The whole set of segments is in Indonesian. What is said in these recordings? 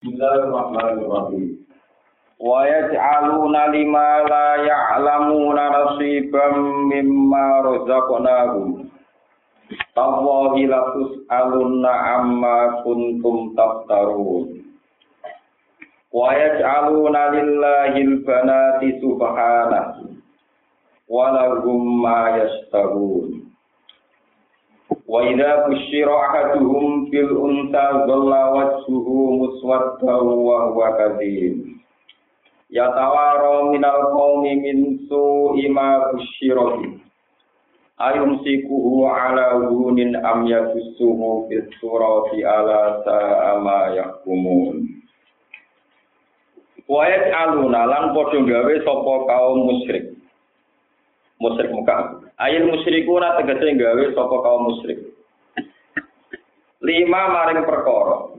Bismillahirrahmanirrahim. Wa yaj'aluna lima la ya'lamuna nasiban mimma razaqnahum. Tawahi la tus'aluna amma kuntum taftarun. Wa yaj'aluna lillahi al-banati subhanahu. Wa lahum ma yastabun. Wa idza busyira ahaduhum bil unta dhalla wajhuhu muswaddan wa huwa kadhib. Yatawara minal qaumi min su'i ma busyira Ayumsikuhu ala hunin am yadussuhu fis surati ala sa'a ma yahkumun. Wa yaj'aluna lan padha gawe sapa kaum musyrik. Musyrik Mekah. Ayil musyrikuna tegese gawe sapa kaum musyrik. Lima maring perkara.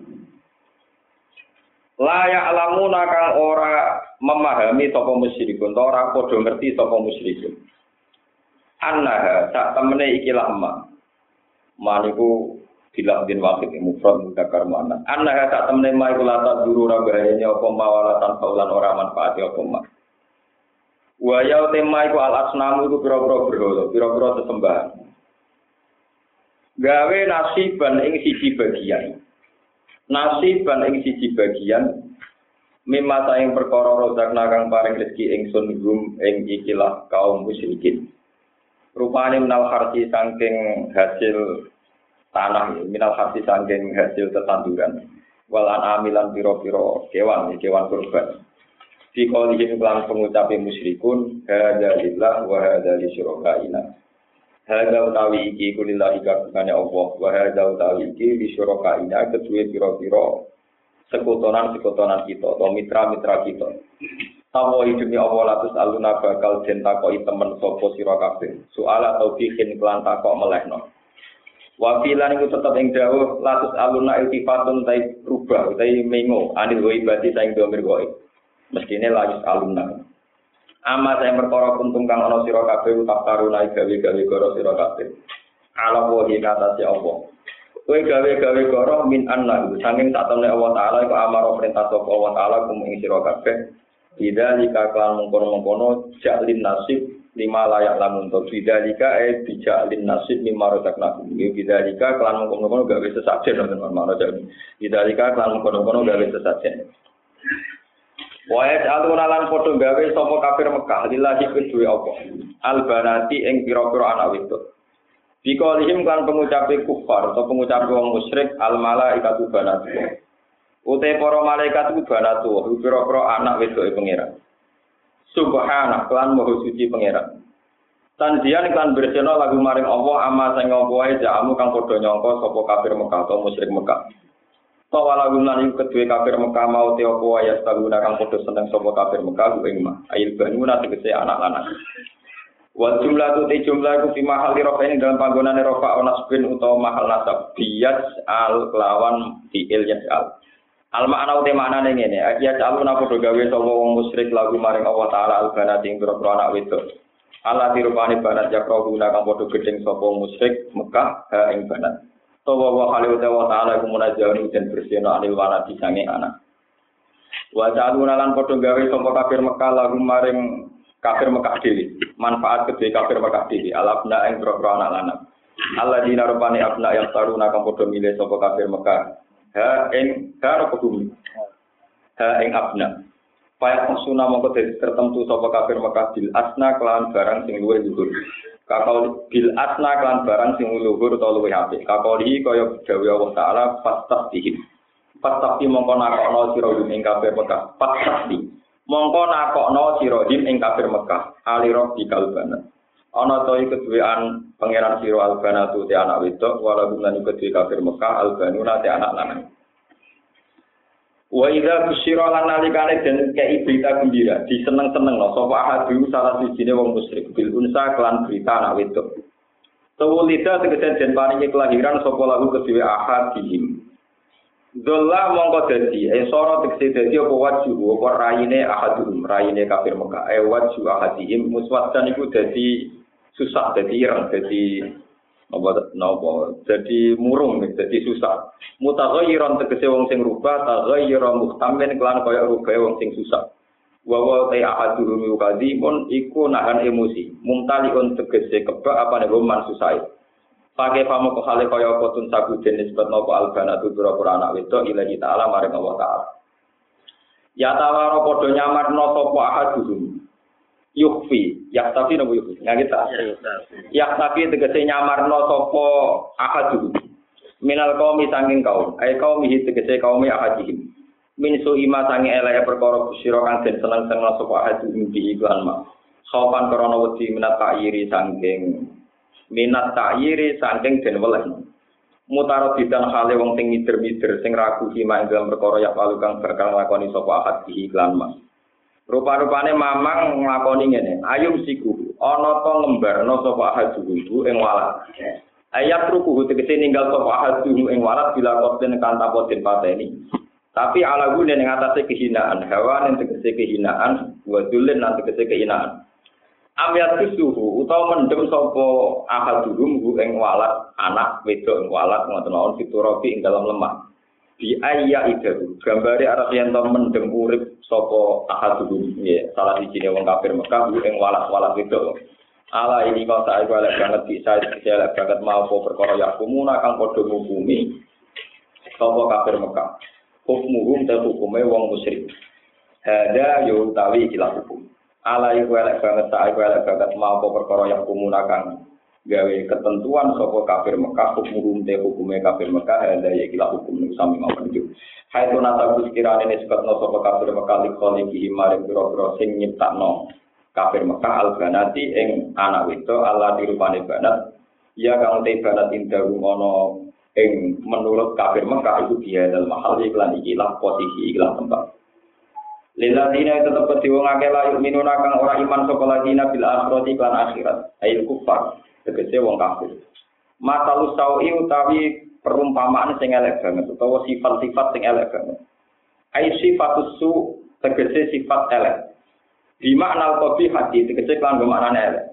Layak lamuna kang ora memahami sapa musyrikun, ora padha ngerti sapa musyrikun. Annaha sak temene iki lama. Maniku bila bin wakil mufrad mudakar mana. Annaha sak temene ma iku lata duru ora bahayane apa mawalatan faulan ora manfaati apa mak. Wa ya tema iku al asnamu iku pira-pira berhala, pira-pira sesembahan. Gawe nasiban ing siji bagian. Nasiban ing siji bagian mimma saing perkara rozakna kang paring rezeki ingsun gum ing ikilah kaum musyrikin. Rupane minal harti saking hasil tanah, minal harti saking hasil tetanduran. Walan amilan piro-piro kewan, kewan kurban. Di kolihim kelang pengucapi musyrikun, hada lillah wa hada li syurakaina. Hada utawi iki kulillahi kagungane Allah, wa hada utawi iki li syurakaina kedua piro-piro sekutonan-sekutonan kita, atau mitra-mitra kita. Tawa demi Allah latus aluna bakal den takoi temen sopo sira. Soal atau bikin kelan takok melehno. Wa filan iku tetep ing dawuh latus aluna iltifatun tai rubah tai mengo anil ghaibati saing domir gaib. Mestine latus aluna. Ama saya perkara kuntung kang ana sira kabeh tak karuna gawe-gawe karo sira kabeh. Ala wahi kata si Allah. Kowe gawe-gawe karo min saking sak temne Allah taala iku amaro perintah sapa Allah taala kum ing kabeh. Bida jika kalian mengkono-mengkono jaklin nasib lima layak lamun jika eh bijaklin nasib lima rotak nakum bida jika kalian mengkono-mengkono gawe sesajen jadi bida jika kalian mengkono-mengkono gawe sesajen Waya jalur lan foto gawe sopo kafir Mekah lillahi kedue apa albanati ing pira-pira anak wedok Bikolihim kan pengucapi kufar atau pengucapi wong musyrik al malaikatu banatu Utai para malaikat itu banatu, pira-pira anak wedoke pangeran. Subhanallah, kelan maha suci pangeran. Tandian iklan berseno lagu maring Allah ama sing wae jamu kang padha nyangka sapa kafir Mekah atau musyrik Mekah. Tawa lagu lan kedue kafir Mekah mau te apa wae astaguna kang padha seneng sapa kafir Mekah ing mah. Ail banuna tegese anak lanang. Wal jumlah tu te jumlah ku fi mahal rofa ini dalam panggonan rofa onas bin utawa mahal nasab bias al kelawan fiil yasal. Al makna uti makna ning ngene, ya calun apa do gawe sapa wong musyrik lagu maring Allah taala al banat ing pira anak wedok. Allah dirupani banat ya kau guna kang padha gedeng sapa musyrik Mekah ing banat. Tawa wa khali uti wa taala iku munajjahun dan bersihna anil wana disange anak. Wa calun lan padha gawe sapa kafir Mekah lagu maring kafir Mekah dhewe. Manfaat gede kafir Mekah dhewe alabna ing pira anak lanang. Allah dina rupani abna yang taruna kang padha milih sapa kafir Mekah ha ing karo kudu ha ing abna Paya maksuna mongko dadi tertentu sapa kafir Mekah bil asna kelan barang sing luwih luhur. Kakau bil asna kelan barang sing luhur utawa luwih apik. Kakaulihi kaya gawe Allah taala fastaftihi. Fastafti mongko nakokno sira ing kafir Mekah. Fastafti. Mongko nakokno sira ing kafir Mekah. Aliro di kalbana. ana to keduwean pangeran sira albana tu te anak wedok wala bulan iku kedue kafir Mekah albanuna te anak lanang Wa idza busyira lan nalikane den kei berita gembira, diseneng-seneng lho sapa ahadu salah sijine wong musyrik bil unsa kelan berita anak wedok. Tawulida tegese den paringi kelahiran sapa lagu kedue ahad dihim. Dolla mongko dadi, eh soro tegese dadi apa waju apa raine ahadum, raine kafir Mekah, eh waju ahadihim muswaddan iku dadi susah dadi ireng dadi Napa napa jadi murung jadi susah. Mutaghayyiran tegese wong sing rubah, taghayyira muhtamin kelan kaya rubah wong sing susah. Wa wa ta ahaduhum yuqadimun iku nahan emosi. Mumtaliun tegese kebak apa nek man susah. Pakai pamo ko hale kaya apa tun sabu jenis bet nopo albana tu pura anak wedok ilahi ta'ala maring Allah ta'ala. Ya tawaro padha nyamarno sapa ahaduhum yukfi ya tapi nopo yukfi ya kita ya tapi tegese nyamarno sapa ahadu? Minal kaum sanging kaum. Ai kaum iki tegese kaum ahadihim. Min su ima sange elek perkara kusira kang den seneng-seneng sapa ahadu di iklan ma sopan krana wedi minat ta'yiri sangking minat ta'yiri sangking den weles mutaro bidan hale wong sing mider-mider sing ragu hima ing dalam perkara ya palu kang bakal lakoni sapa ahad di iklan ma Rupa-rupane mamang nglakoni ngene. Ayum siku ana to ngembarno sapa ahadhu ing walat. Ayat ruku tegese ninggal sapa ahadhu ing walat bila koten kanta poten pateni. Tapi ala gune ning atase kehinaan, hawa ning tegese kehinaan, wa nang tegese kehinaan. Amyat suhu utawa mendem sapa ahadhu ing walat anak wedok ing walat ngoten mawon ing dalam lemah. Di ayya idahu gambare yen to mendem urip sapa ahadun ya salah siji wong kafir Mekah ing walas-walas itu ala ini kau tak elek banget bisa elek banget mau apa perkara ya? Kumuna kang padha ngukumi sapa kafir Mekah. Hukmuhum ta hukume wong musyrik. Ada yo utawi ikilah hukum. Ala iku elek banget tak elek banget mau apa perkara ya? Kumuna kang gawe ketentuan sapa kafir Mekah hukum te hukume kafir Mekah ada ya kila hukum niku sami mawon itu Hai tu nata sekiranya ini sekat no sapa kafir Mekah likoli kihi maring biro-biro sing nyiptakno kafir Mekah al banati ing anak itu Allah dirupane banat. Ya kang te banat indah rumono ing menurut kafir Mekah itu dia dalam mahal iklan ikilah posisi iklan tempat. Lila dina tetap keti wong akeh layu minuna kang iman sapa ladina bil akhirati lan akhirat ayil kufar tegese wong kafir. Masalu sawi utawi perumpamaan sing elek banget utawa sifat-sifat sing elek banget. Ai sifatus su tegese sifat elek. Di makna kopi hati tegese kan bermakna elek.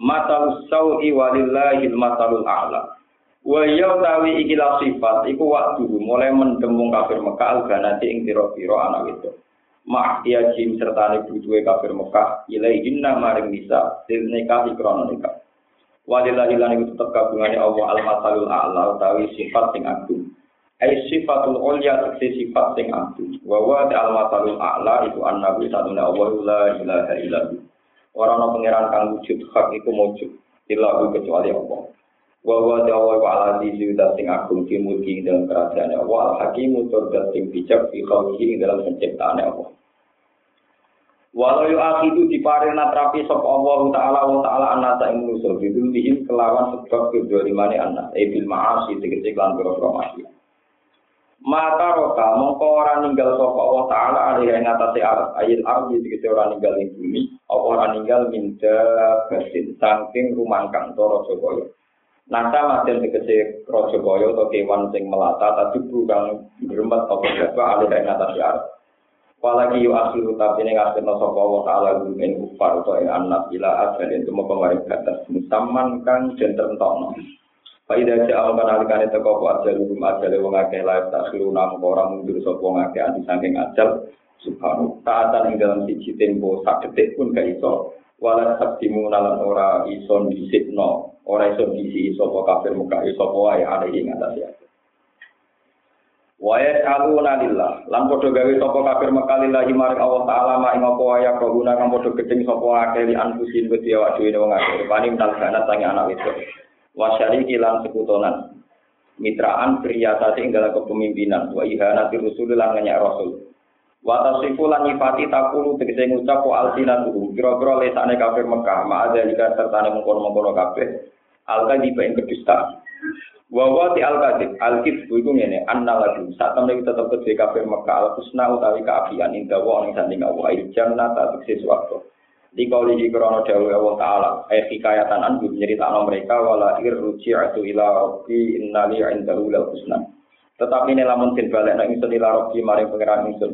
Masalu sawi walillahi masalul a'la. Wa ya utawi ikilah sifat iku waktu mulai mendemung kafir Mekah al-ganati ing pira-pira anak itu. Mak ya jim serta ne kafir Mekah ilaihinna maring nisa nikah ikrono nikah. Walillahi lan iku tetep kagungane Allah al masalul a'la utawi sifat sing agung. Ai sifatul ulya tegese sifat sing agung. Wa wa al masalul a'la iku annabi satuna Allah la ilaha illallah. Ora ana pangeran kang wujud hak iku wujud illa kecuali Allah. Wa wa Allah wa ala disi sing agung di mulki dalam kerajaan Allah al hakimu tur sing bijak fi khalqi dalam penciptaan Allah. Walau yu akhidu diparing natrapi sop Allah taala wa taala anasa ing manusa bidulihim kelawan sebab kedolimane anak. E bil ma'asi tegese lan boro maksiat. Mata roka mongko ora ninggal sapa Allah taala ali ing atase arep. Ayil ardi tegese ora ninggal ing bumi. Apa ora ninggal? Minda basin saking rumangkang to raja kaya. Nasa maden tegese raja kaya utawa kewan sing melata tadi kang gremet apa jaba ali ing atase arep. Walagi yu akhiru tapi ini ngasih no sopa wa ta'ala guru in kufar atau in anak ila asal itu mau kemarin batas musaman kang jenter entokno. Faidah ja'al kan alikane teko ku ajal hukum ajal wong akeh laif tak siru namu orang mundur sopa wong akeh anti sangking ajal subhanu taatan ing dalam siji tempo sak detik pun gak iso wala sabdimu nalan ora iso disikno ora iso disi sopa kafir muka iso wae ada ing atas ya. Wa yas'aluna lillah. Lan padha gawe sapa kafir Mekah lillahi maring Allah taala ma ing apa wae kaguna kang padha gedeng sapa akeh li anfusin wedi awak dhewe wong akeh. Pani mental kana sange anak itu. Wa syariki lan sekutonan. Mitraan priyasati ing dalam kepemimpinan wa ihanati rusul lan ngenyak rasul. Wa tasifu lan nyifati takulu tegese ngucap wa alsinatu kira-kira lesane kafir Mekah ma ada jika sertane mengkono-mengkono kabeh. Alka di ing kedustaan. Wawa ti al kadib al kidbu iku ngene anna lagi. Saat temen iki tetep kedhe kafir Mekah al husna utawi kaafian ing dawa ing sanding Allah. Il jannah ta tekse swarga. Di kauli di krono dawuh Allah taala ayat hikayatan an nyeritakno mereka wala ir ruji'atu ila rabbi innali indahu lal husna. Tetapi ini lamun tin balekno ingsun ila rabbi maring pangeran ingsun.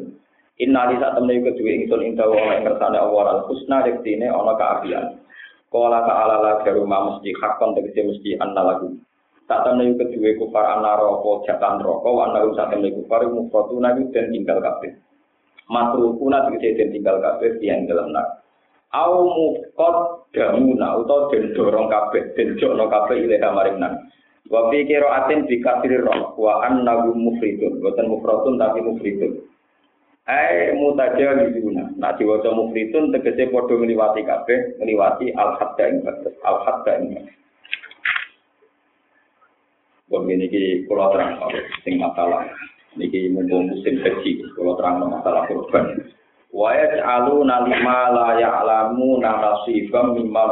Innali saat temen iki kedhe ingsun ing dawa ing kersane Allah al husna rektine ana kaafian Kala ta'ala la garuma mesti hakon tegese mesti anna lagu. Tak temen kedua kufar anna roko jatan roko wa anna rusak temen kufar mufrotuna itu dan tinggal kabeh. Matrukuna tegese dan tinggal kabeh yang dalam nak. Au mufkot damuna utawa den dorong kabeh jokno kabeh ilaha maring nang. Wa fi qira'atin bi kasri ra wa annahu mufridun, boten mufradun tapi mufridun. Ai mutajawizuna. Nah diwaca mufridun tegese padha ngliwati kabeh, ngliwati al-hadda ing batas, al-hadda ing Wong iki kula terang sing masalah. Niki mumpung musim haji, kula terang masalah korban. Wa yaj'alu nalima la ya'lamu nasibam mimma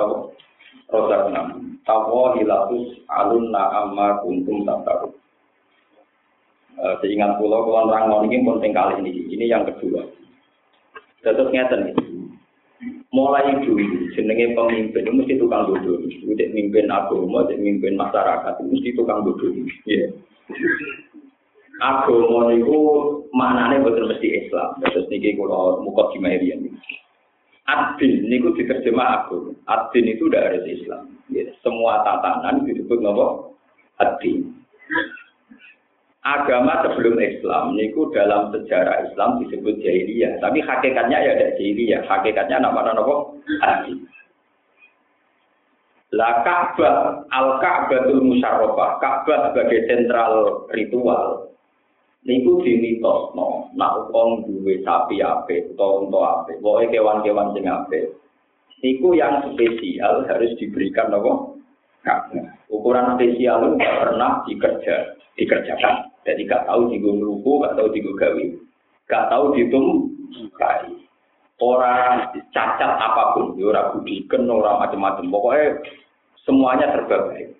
rozakna. Tawa hilatus alunna amma kuntum tabaru. Uh, seingat pulau kalau orang ini penting kali ini. Ini yang kedua. Terus ngeten. Mulai dulu jenenge pemimpin mesti tukang bodoh. Udah mimpin agama, udah mimpin masyarakat, mesti tukang bodoh. Yeah. Agama niku maknane boten mesti Islam. Terus niki kula muka ini. Adin niku diterjemah agama. Adin itu udah harus Islam. Ya, semua tatanan disebut nopo adin. Agama sebelum Islam niku dalam sejarah Islam disebut jahiliyah, tapi hakikatnya ya ada jahiliyah. Hakikatnya nama nopo adin. La Ka'bah, Al Ka'batul Musyarrafah, Ka'bah sebagai sentral ritual. Niku dimitosno, nak wong duwe sapi ape utawa unta ape, pokoke kewan-kewan sing ape. Niku yang spesial harus diberikan nopo Ukuran spesial itu pernah dikerja, dikerjakan. Jadi gak tahu di ruku, gak tahu di gawe, gak tahu ditum kai. Orang cacat apa pun, ya orang budikan, orang macam-macam. Pokoknya semuanya serba baik.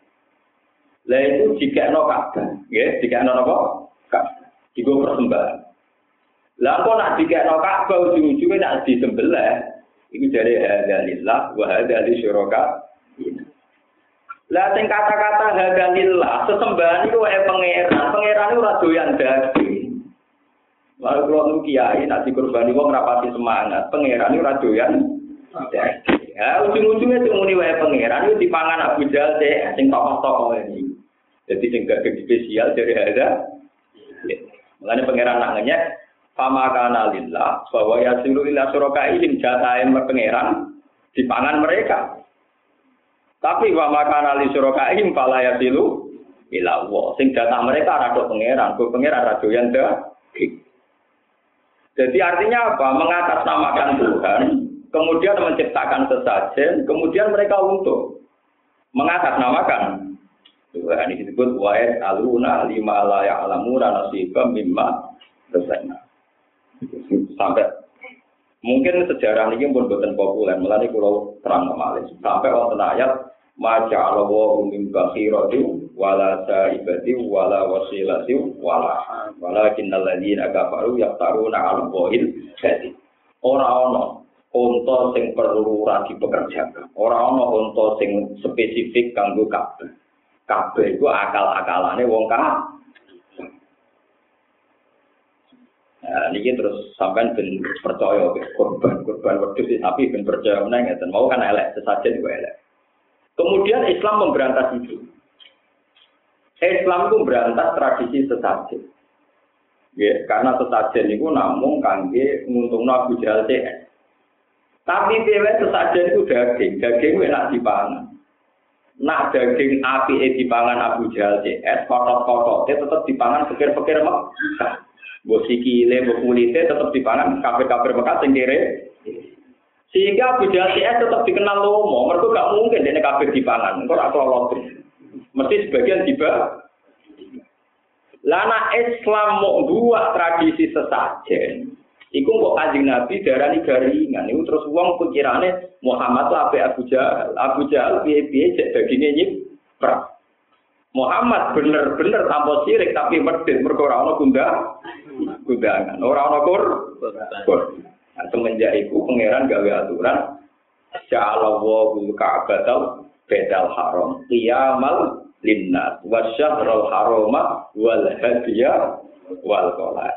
Lah itu jika no kabeh, ya, jika no nopo kabeh, jika persembahan. Lah kok nak jika no kabeh ujung-ujungnya nak disembelih, Iku dari hadalillah wa hadali syuraka. Lah sing kata-kata hadalillah sesembahan itu wae pangeran. Pangeran ora doyan daging. Lalu kalau nu kiai nak dikurbani wong rapati semangat, pangeran itu doyan Ya, ujung-ujungnya cuma muni wae pangeran itu dipangan Abu Jahal teh sing tokoh-tokoh ini. Jadi sing gak spesial dari ada. Mengenai pangeran nak ngenyek, Fama kana lillah bahwa yasilu ila surakaihim jatahe pangeran di pangan mereka. Tapi wa makana li surakaihim fala yasilu ila Allah. Sing jatah mereka rada pangeran, ku pangeran rada yang Jadi artinya apa? Mengatasnamakan Tuhan, kemudian menciptakan sesajen, kemudian mereka untuk mengatasnamakan Tuhan. Ini disebut wa'id aluna lima la ya'lamuna nasibam mimma resena sampai mungkin sejarah ini pun bukan populer. Malah ini kalau terang kemarin sampai wonten ayat maja Allah min bakhirati wala saibati wala wasilati wala wala kinnal ladzina kafaru yaftaruna 'ala Allahil jadi. Ora ono unta sing perlu ora dipekerjakan ora ono unta sing spesifik kanggo kabeh. Kabeh iku akal-akalane wong kabeh Nah, ini terus sampai ben percaya korban korban sih tapi ben percaya menang ya mau kan elek sesajen juga elek. Kemudian Islam memberantas itu. Islam itu memberantas tradisi sesajen. Ya, karena sesajen itu namun kangge nguntung Abu Jahal. Tapi dewe sesajen itu daging, daging enak dipangan. Nah daging api dipangan Abu Jahal CS, kotot-kototnya tetap dipangan pikir-pikir mak. Mbok sikile, mbok kulite tetap dipangan kafir-kafir Mekah sing kere. Sehingga Abu Jahal tetap dikenal lomo, mereka gak mungkin dene kafir dipangan, engko ora kelolot. Mesti sebagian tiba. Lana Islam mau buat tradisi sesajen. Iku kok kanjeng Nabi darani garingan. Iku terus wong pikirane Muhammad lah Abu Jahal. Abu Jahal piye-piye cek dagingnya nyip perang. Muhammad bener-bener tanpa sirik tapi medit mergo ora gundah gundangan. Ora ana kur. Nah, semenjak iku pangeran gawe aturan Ja'ala wa bil ka'batal bedal haram qiyamal linnas wa syahrul harama wal hadiya wal qalai.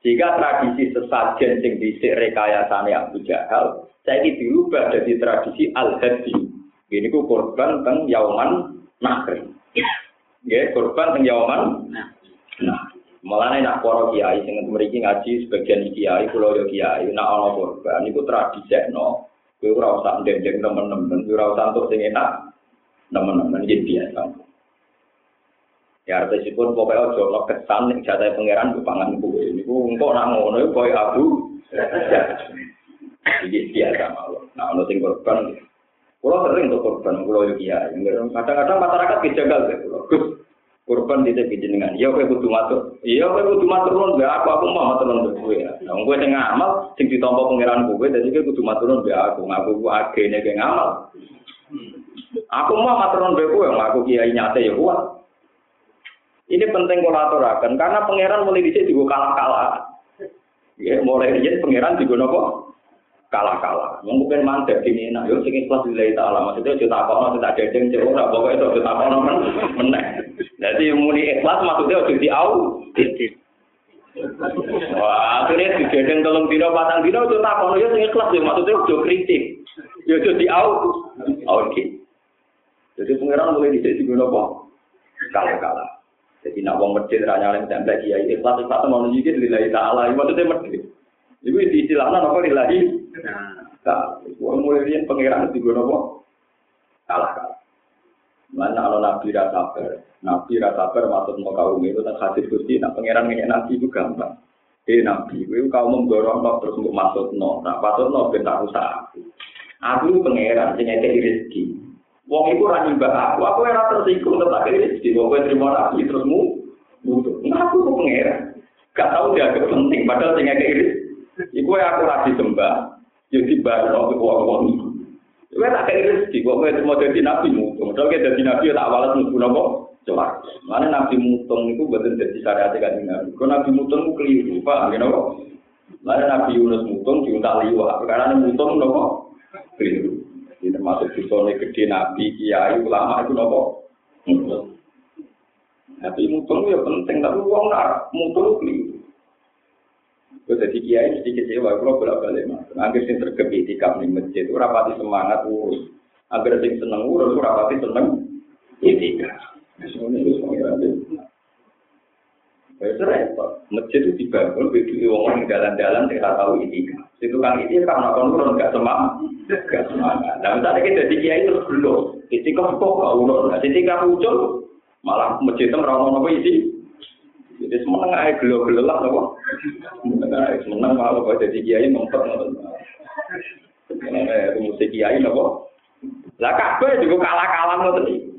Jika tradisi sesajen sing dhisik rekayasane Abu Jahal, saiki dirubah jadi tradisi al-hadi. Ini ku korban teng Yauman Nahr. Nggih, korban teng Yauman Nah, Mulane nak para kiai sing mriki ngaji sebagian kiai kula yo kiai nak ana korban niku tradisekno kowe ora usah ndendeng temen-temen ora usah entuk sing enak temen-temen iki biasa. Ya artisipun pokoknya ojo lo kesan ning jatah pangeran ku pangan kowe niku engko nak ngono koyo abu. Iki biasa mawon. Nah ono sing korban. Kulo sering untuk korban kulo yo kiai. Kadang-kadang masyarakat kejagal ya kulo. Gus korban di tepi jenengan. Iya kowe kudu matur. Iya kowe kudu matur nuwun aku aku mau matur nuwun kowe ya. Nah kowe sing ngamal sing ditampa pangeran kowe dadi kowe kudu matur nuwun aku. Ngaku ku agene ke ngamal. Aku mau matur nuwun kowe ngaku kiai nyate ya kuat. Ini penting kolaborasi karena pangeran mulai dhisik digo kalah-kalah. Ya, mulai dhisik pangeran digo napa? Kalah-kalah. Mungkin mandek ini nah yo sing ikhlas lillahi taala. Maksudnya yo tak kono tak dedeng cek itu tak kono men meneh. Dadi muni ikhlas maksudnya ojo diau. Wah, akhirnya digedeng tolong dino patang dino itu tak kono sing ikhlas yo maksudnya ojo kritik. Yo ojo diau. Oke. Jadi pangeran mulai dhisik digo napa? Kalah-kalah. Jadi nak wong masjid ra nyalem tembak kiai ikhlas ikhlas mau nunjukin lillahi taala. Maksudnya masjid. Iku di istilahnya apa lillahi? Nah, wong mulai riyen pangeran digo napa? Kalah-kalah. Mana kalau nabi rasa sabar, nabi rasa sabar maksud mau kaum itu tak hadis gusti, nah pangeran ini nabi itu gampang. Eh nabi, itu kau mendorong no, terus untuk masuk no, nah masuk no tak usah aku. Aku pangeran ngekek rezeki. Wong ora nyembah aku, aku ora tersinggung tetapi rezeki, wong kowe terima nabi terus mu butuh. Nah aku kok pangeran. Gak tahu dia penting, padahal ngekek rezeki. Iku aku ora disembah, yo dibarno ke wong-wong. Kowe tak kei rezeki, kok kowe mau dadi nabi mutung. Padahal kowe dadi nabi tak walas mlebu napa? Coba. Mana nabi mutung niku mboten dadi syariat kan nabi. Kok nabi mutung ku keliru, paham ya napa? Mana nabi Yunus mutung diuntal liwat, perkara mutung napa? Keliru. Ini termasuk disone gede nabi, kiai, ulama itu napa? Mutung. Tapi mutung ya penting, tapi uang nak mutung keliru. Gue jadi kiai mesti kecewa, kalau bolak balik mas. Angger sing tergepi di masjid, ora rapati semangat urus. Angger sing seneng urus, ora rapati seneng itu semuanya ada. Ya repot. Masjid itu dibangun, begitu orang jalan-jalan tidak tahu itikaf. Situ kan itu karena kon urun gak semangat, gak semangat. Nah misalnya kita jadi kiai terus belum, itikaf kok gak urun. Nah itikaf muncul, malah masjid itu merawat apa isi. Jadi semeneng aja gelo-gelo lah, nopo. Semeneng kalau jadi kiai ngompet ngotot. Semeneng aja musik kiai nopo. Lah kabeh juga kalah-kalah ngotot iki.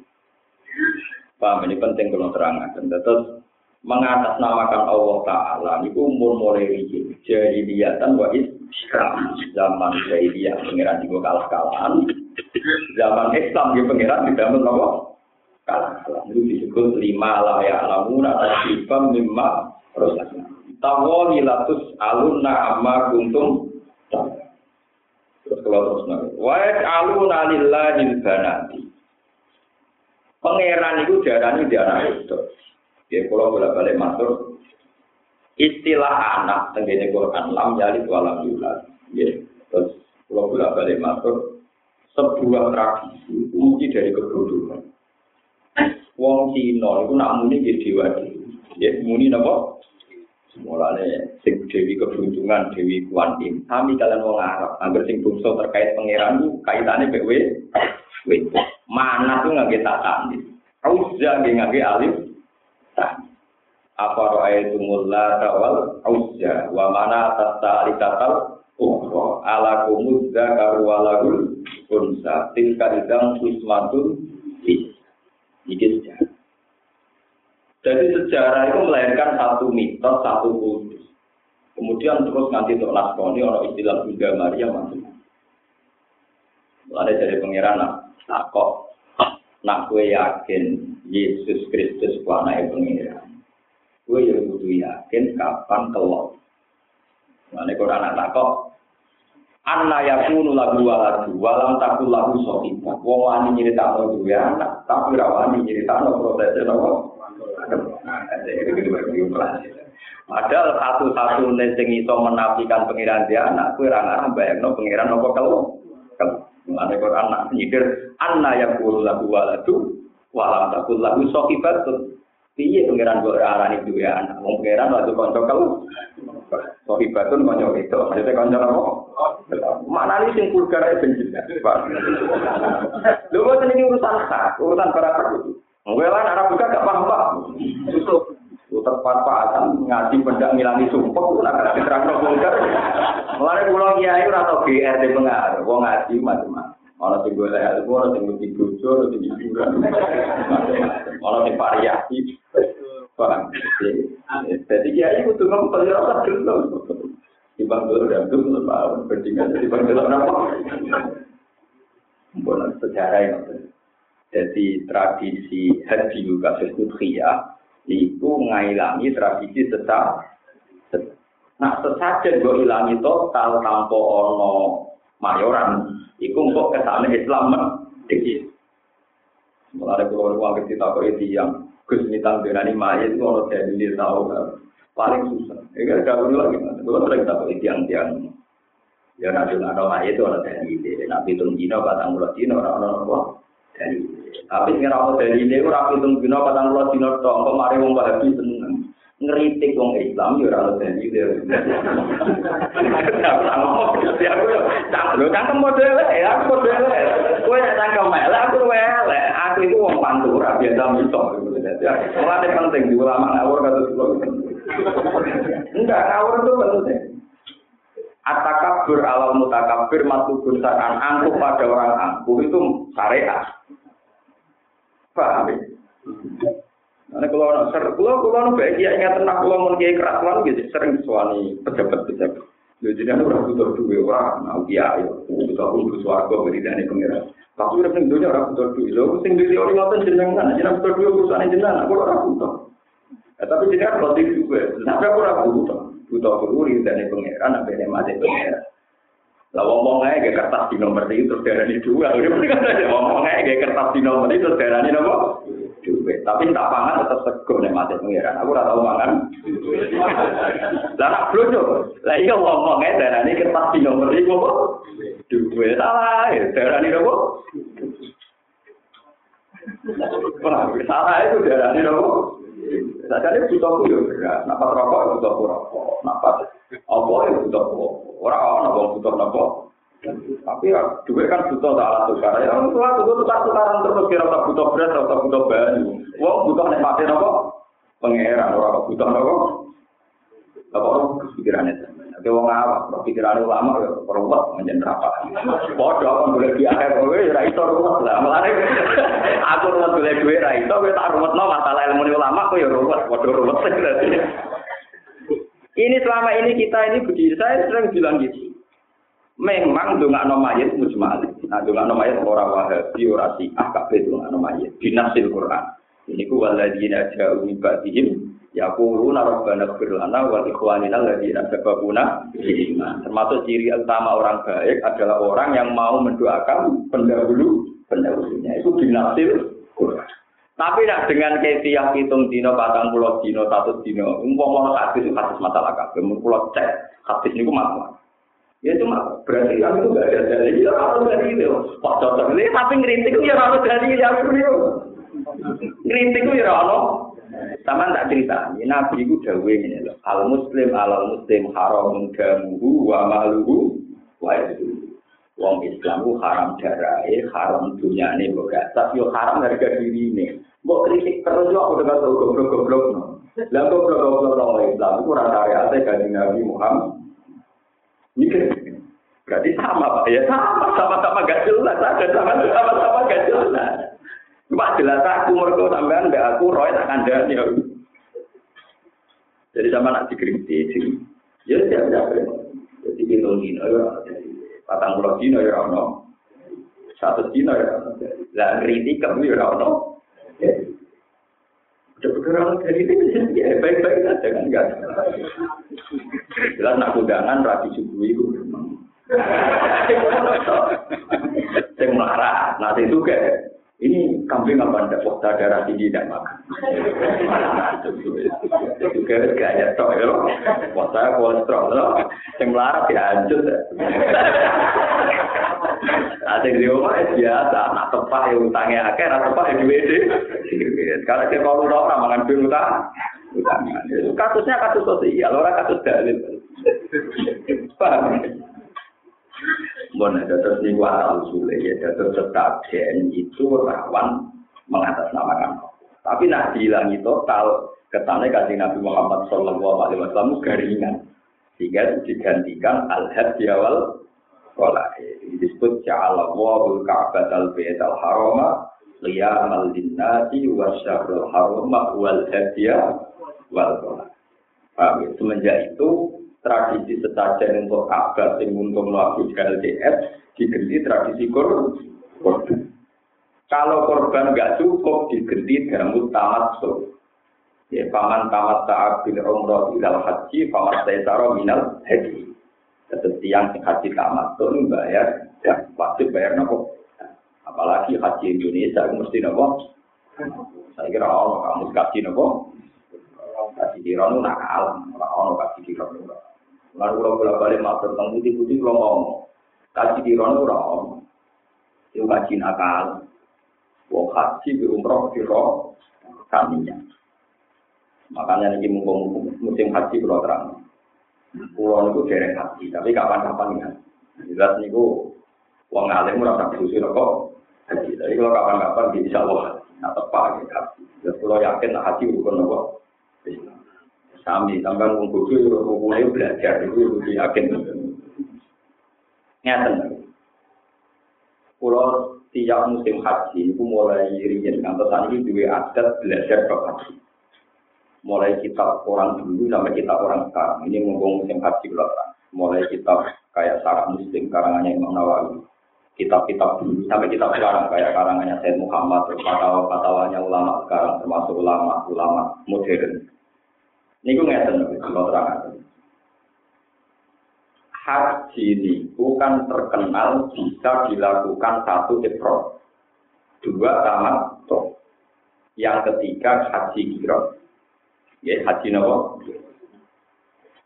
Paham ini penting kalau terangkan. Terus mengatasnamakan Allah Taala niku umur mulai jadi liatan wa Islam zaman jahiliyah pangeran juga kalah-kalahan zaman Islam dia pangeran tidak nopo kalah-kalah. Itu disebut lima lah ya lamuna tasifam mimma prosesnya. Tawali latus alunna amma kuntum Terus kalau terus nanti, wa aluna lillahil banati. Pangeran itu diarani di anak itu. Ya kalau boleh balik masuk istilah anak tenggine Quran lam yalid walam yulad. Ya, terus kalau boleh balik masuk sebuah tradisi uji dari kebodohan. Wong Cina itu nak muni di dewa Ya, muni napa? Mulane sing dewi keberuntungan, dewi Kuan Im. Kami kalian wong Arab, agar sing bungsu terkait pangeran itu kaitannya BW. Mana tuh nggak kita tadi? Auza nggak alif. Apa roa itu mulla tawal auza wa mana tata alikatal ukro ala kumudza karwalagul unsa tilka idang kusmatun Iki sejarah. Jadi sejarah itu melahirkan satu mitos, satu kultus. Kemudian terus nanti untuk naskoni orang istilah Bunda Maria masuk. Ada dari pangeran nak kok nak gue yakin Yesus Kristus anak pangeran. Gue yang butuh yakin kapan kelok. Mana Quran anak kok Anna yakunu lagu waladu walam takul lagu sohiba. Wong wani nyeritakno duwe anak, tapi ra wani nyeritakno prosesnya nopo. Padahal satu-satu sing iso menafikan pengiran dia anak, kue orang bayang no pengiran nopo kalau Mengenai Quran nak nyikir, anna yang kulu lagu waladu, walam takul lagu sohibatun. Piye pengiran gue arah itu ya anak, mau pengiran waktu konco kalau sohibatun konco itu, maksudnya konco apa? Mana nih sing vulgar itu benci Lu ini urusan hak, urusan para itu. Gue lah arah buka gak paham paham. terpapatan ngaji pendak ngilangi sumpah itu nak kasih terang vulgar. Mulai pulau kiai ora tau GR di pengaruh, wong ngaji macam-macam. Ono sing golek ilmu, ono sing mesti bojo, ono sing hiburan. Ono sing variasi. Paham? Jadi kiai kudu ngomong kalau ora gelo. Timbang dulu dan dulu tahun berdingan timbang dulu apa? Bukan sejarah yang jadi tradisi haji kasus udhiyah itu ngailangi tradisi sesat. Nah, sesajen gue ilangi total tanpa ono mayoran, itu kok ke sana Islam dikit. Mulai kalau uang kita kok itu yang Gus Mitang berani mayat itu ono dalil tahu paling susah. Ya kan kalau lagi, kalau sering tahu itu yang yang ya nanti ada mayat itu ono dalil. Nabi tunjino batang mulut jino orang-orang. Tapi ngira apa dari ini, ora pitung dino, patang puluh dino, tok, kok mari wong bahagia seneng. Ngeritik wong Islam, ya ora dari ini. Lho, cangkem model ya, aku model Kowe nek cangkem elek, aku elek. Aku itu wong pantura, biasa mitok. Mulai penting, di ulama ngawur kata Enggak, ngawur itu penting. Atakabur alam mutakabir matubun sakan angkuh pada orang angkuh itu syariat. Paham ya? Kalau nak ser, kalau kalau nak baik ya ingat tenang kalau mau kiai keras gitu sering suami pejabat pejabat. Lho jadi aku ora butuh duwe ora mau kiai, butuh aku butuh swarga beri dane pengiran. Tapi udah ning dunya ora butuh duwe. Lho sing duwe ora ngoten jenengan, jenengan butuh duwe urusane jenengan, aku ora butuh. Ya, tapi jenengan kalau duwe, sampai aku ora butuh. buta kuri dan yang pengiran apa yang mati pengiran lah ngomong aja kayak kertas di nomor itu terus darah ini dua udah kan aja ngomong aja kayak kertas di nomor itu terus darah ini nopo dua tapi tak pangan tetap segum nih mati pengiran aku rasa mangan. Lah nak lucu lah iya ngomong aja darah ini kertas di nomor itu nopo dua salah darah ini nopo salah itu darah ini nopo nopo? Sakjane butuh ku yo beras, napa rokok butuh rokok, napa apa ya butuh ora ana wong butuh napa. Tapi ya duwe kan butuh salah tukar. Ya tua tuku tukar tukaran terus kira tak butuh beras atau butuh banyu. Wong butuh nek mati napa? Pangeran ora butuh napa? Apa orang kepikirannya Tapi wong awak, pikiran ulama ya peruwet menjadi apa? Bodoh kan boleh di akhir kowe ya itu ruwet lah. Mulane aku ruwet boleh duwe ra iso kowe tak ruwetno masalah ilmu ulama kowe ya ruwet, bodoh ruwet. Ini selama ini kita ini begini, saya sering bilang gitu. Memang dongakno mayit mujmal. Nah dongakno mayit ora wahabi ora syiah kabeh dongakno mayit. Binasil Quran. Ini ku waladina ja'u min ba'dihim Yaquluna rabbana ighfir lana wa ikhwanina alladziina sabaquna iman. Termasuk ciri utama orang baik adalah orang yang mau mendoakan pendahulu pendahulunya. Itu binasil Tapi nak dengan kefiah hitung dino, patang pulau dino, satu dino, umpama hadis itu hadis masalah kabeh, pulau cek hadis niku masalah. Ya cuma berarti kan itu gak ada dalil, ya harus dari itu. Pak cocok ini, tapi ngerintik ya harus dari yang itu. Ngerintik ya harus Sama tak cerita, Nabi itu dawe ini loh. Al muslim al muslim haram damuhu wa maluhu wa itu. Wong Islam itu haram darahnya, haram dunia ini, tapi haram harga diri ini. Mbok kritik terus yo aku dengar goblok-goblok no. Lah goblok-goblok orang Islam itu rasa ate kanjeng Nabi Muhammad. Mikir. Berarti sama Pak ya, sama sama-sama gak jelas, ada sama-sama gak jelas. Cuma jelas aku mereka sampean mbak aku roy tak kandani. Jadi sama nak dikritik, ya siap siap. Jadi kita dino ya, patang pulau dino ya ono, satu dino ya. Lah kritik kamu ya ono. Udah bergerak dari itu ya baik-baik saja kan enggak. Jelas nak undangan rapi subuh itu. Saya marah, nanti kayak ini kambing apa ndak wah darah tinggi tidak makan. Juga gaya tok ya loh. Saya kolesterol loh. Yang melarat ya hancur. Ada di rumah biasa, nak tepak ya utangnya akhir, nak tepak ya duit Sekarang kita kalau orang makan duit utang, kasusnya kasus sosial, orang kasus dalil. Paham? Bon, terus ini asal sulit ya, terus gen itu rawan mengatasnamakan Tapi nah dihilangi total, kesannya kasih Nabi Muhammad Shallallahu Alaihi Wasallam garingan, sehingga digantikan al-had di awal sekolah. Disebut Ja'ala wa'ul ka'bat al-bayt al-harama liyamal linnati wa syahrul harama wal hadiya wal sholat. Ya? Semenjak itu tradisi sesajen untuk Ka'bah sing untuk melakukan LDS diganti tradisi korban. Kalau korban nggak cukup diganti dalam tamat so. Ya, paman tamat taat bil umroh ilal haji, paman taisaro minal haji. Seperti yang haji tamat tuh bayar, ya wajib bayar nopo. Apalagi haji Indonesia mesti nopo. Saya kira orang kamu kasih nopo. Kasih diron nakal, orang kasih diron Lalu kalau bolak balik matur tentang putih putih kalau ngomong, kaji di rono rom, itu kaji nakal, wong haji di umroh di roh kaminya. Makanya ini mumpung musim haji kalau terang, pulau itu derek haji, tapi kapan-kapan ya. Jelas niku wong alim ora tak susu kok haji. Tapi kalau kapan-kapan bisa wah, nah tepat haji. Terus kalau yakin haji bukan nopo. Sami, sampai wong bodoh mulai belajar itu lebih yakin. Ngeten. Pulau tiap musim haji itu mulai riyen ngantos ini dua adat belajar bab haji. Mulai kitab orang dulu sampai kitab orang sekarang. Ini ngomong musim haji belakang. Mulai kitab kayak Sarah Muslim karangannya Imam Nawawi. Kitab-kitab dulu sampai kitab sekarang kayak karangannya Said Muhammad, terus fatwa-fatwanya ulama sekarang termasuk ulama-ulama modern Niku ngeten kalau terang. Haji niku kan terkenal bisa dilakukan satu ifrod, dua tamat toh. Yang ketiga haji kirot. Ya haji nopo.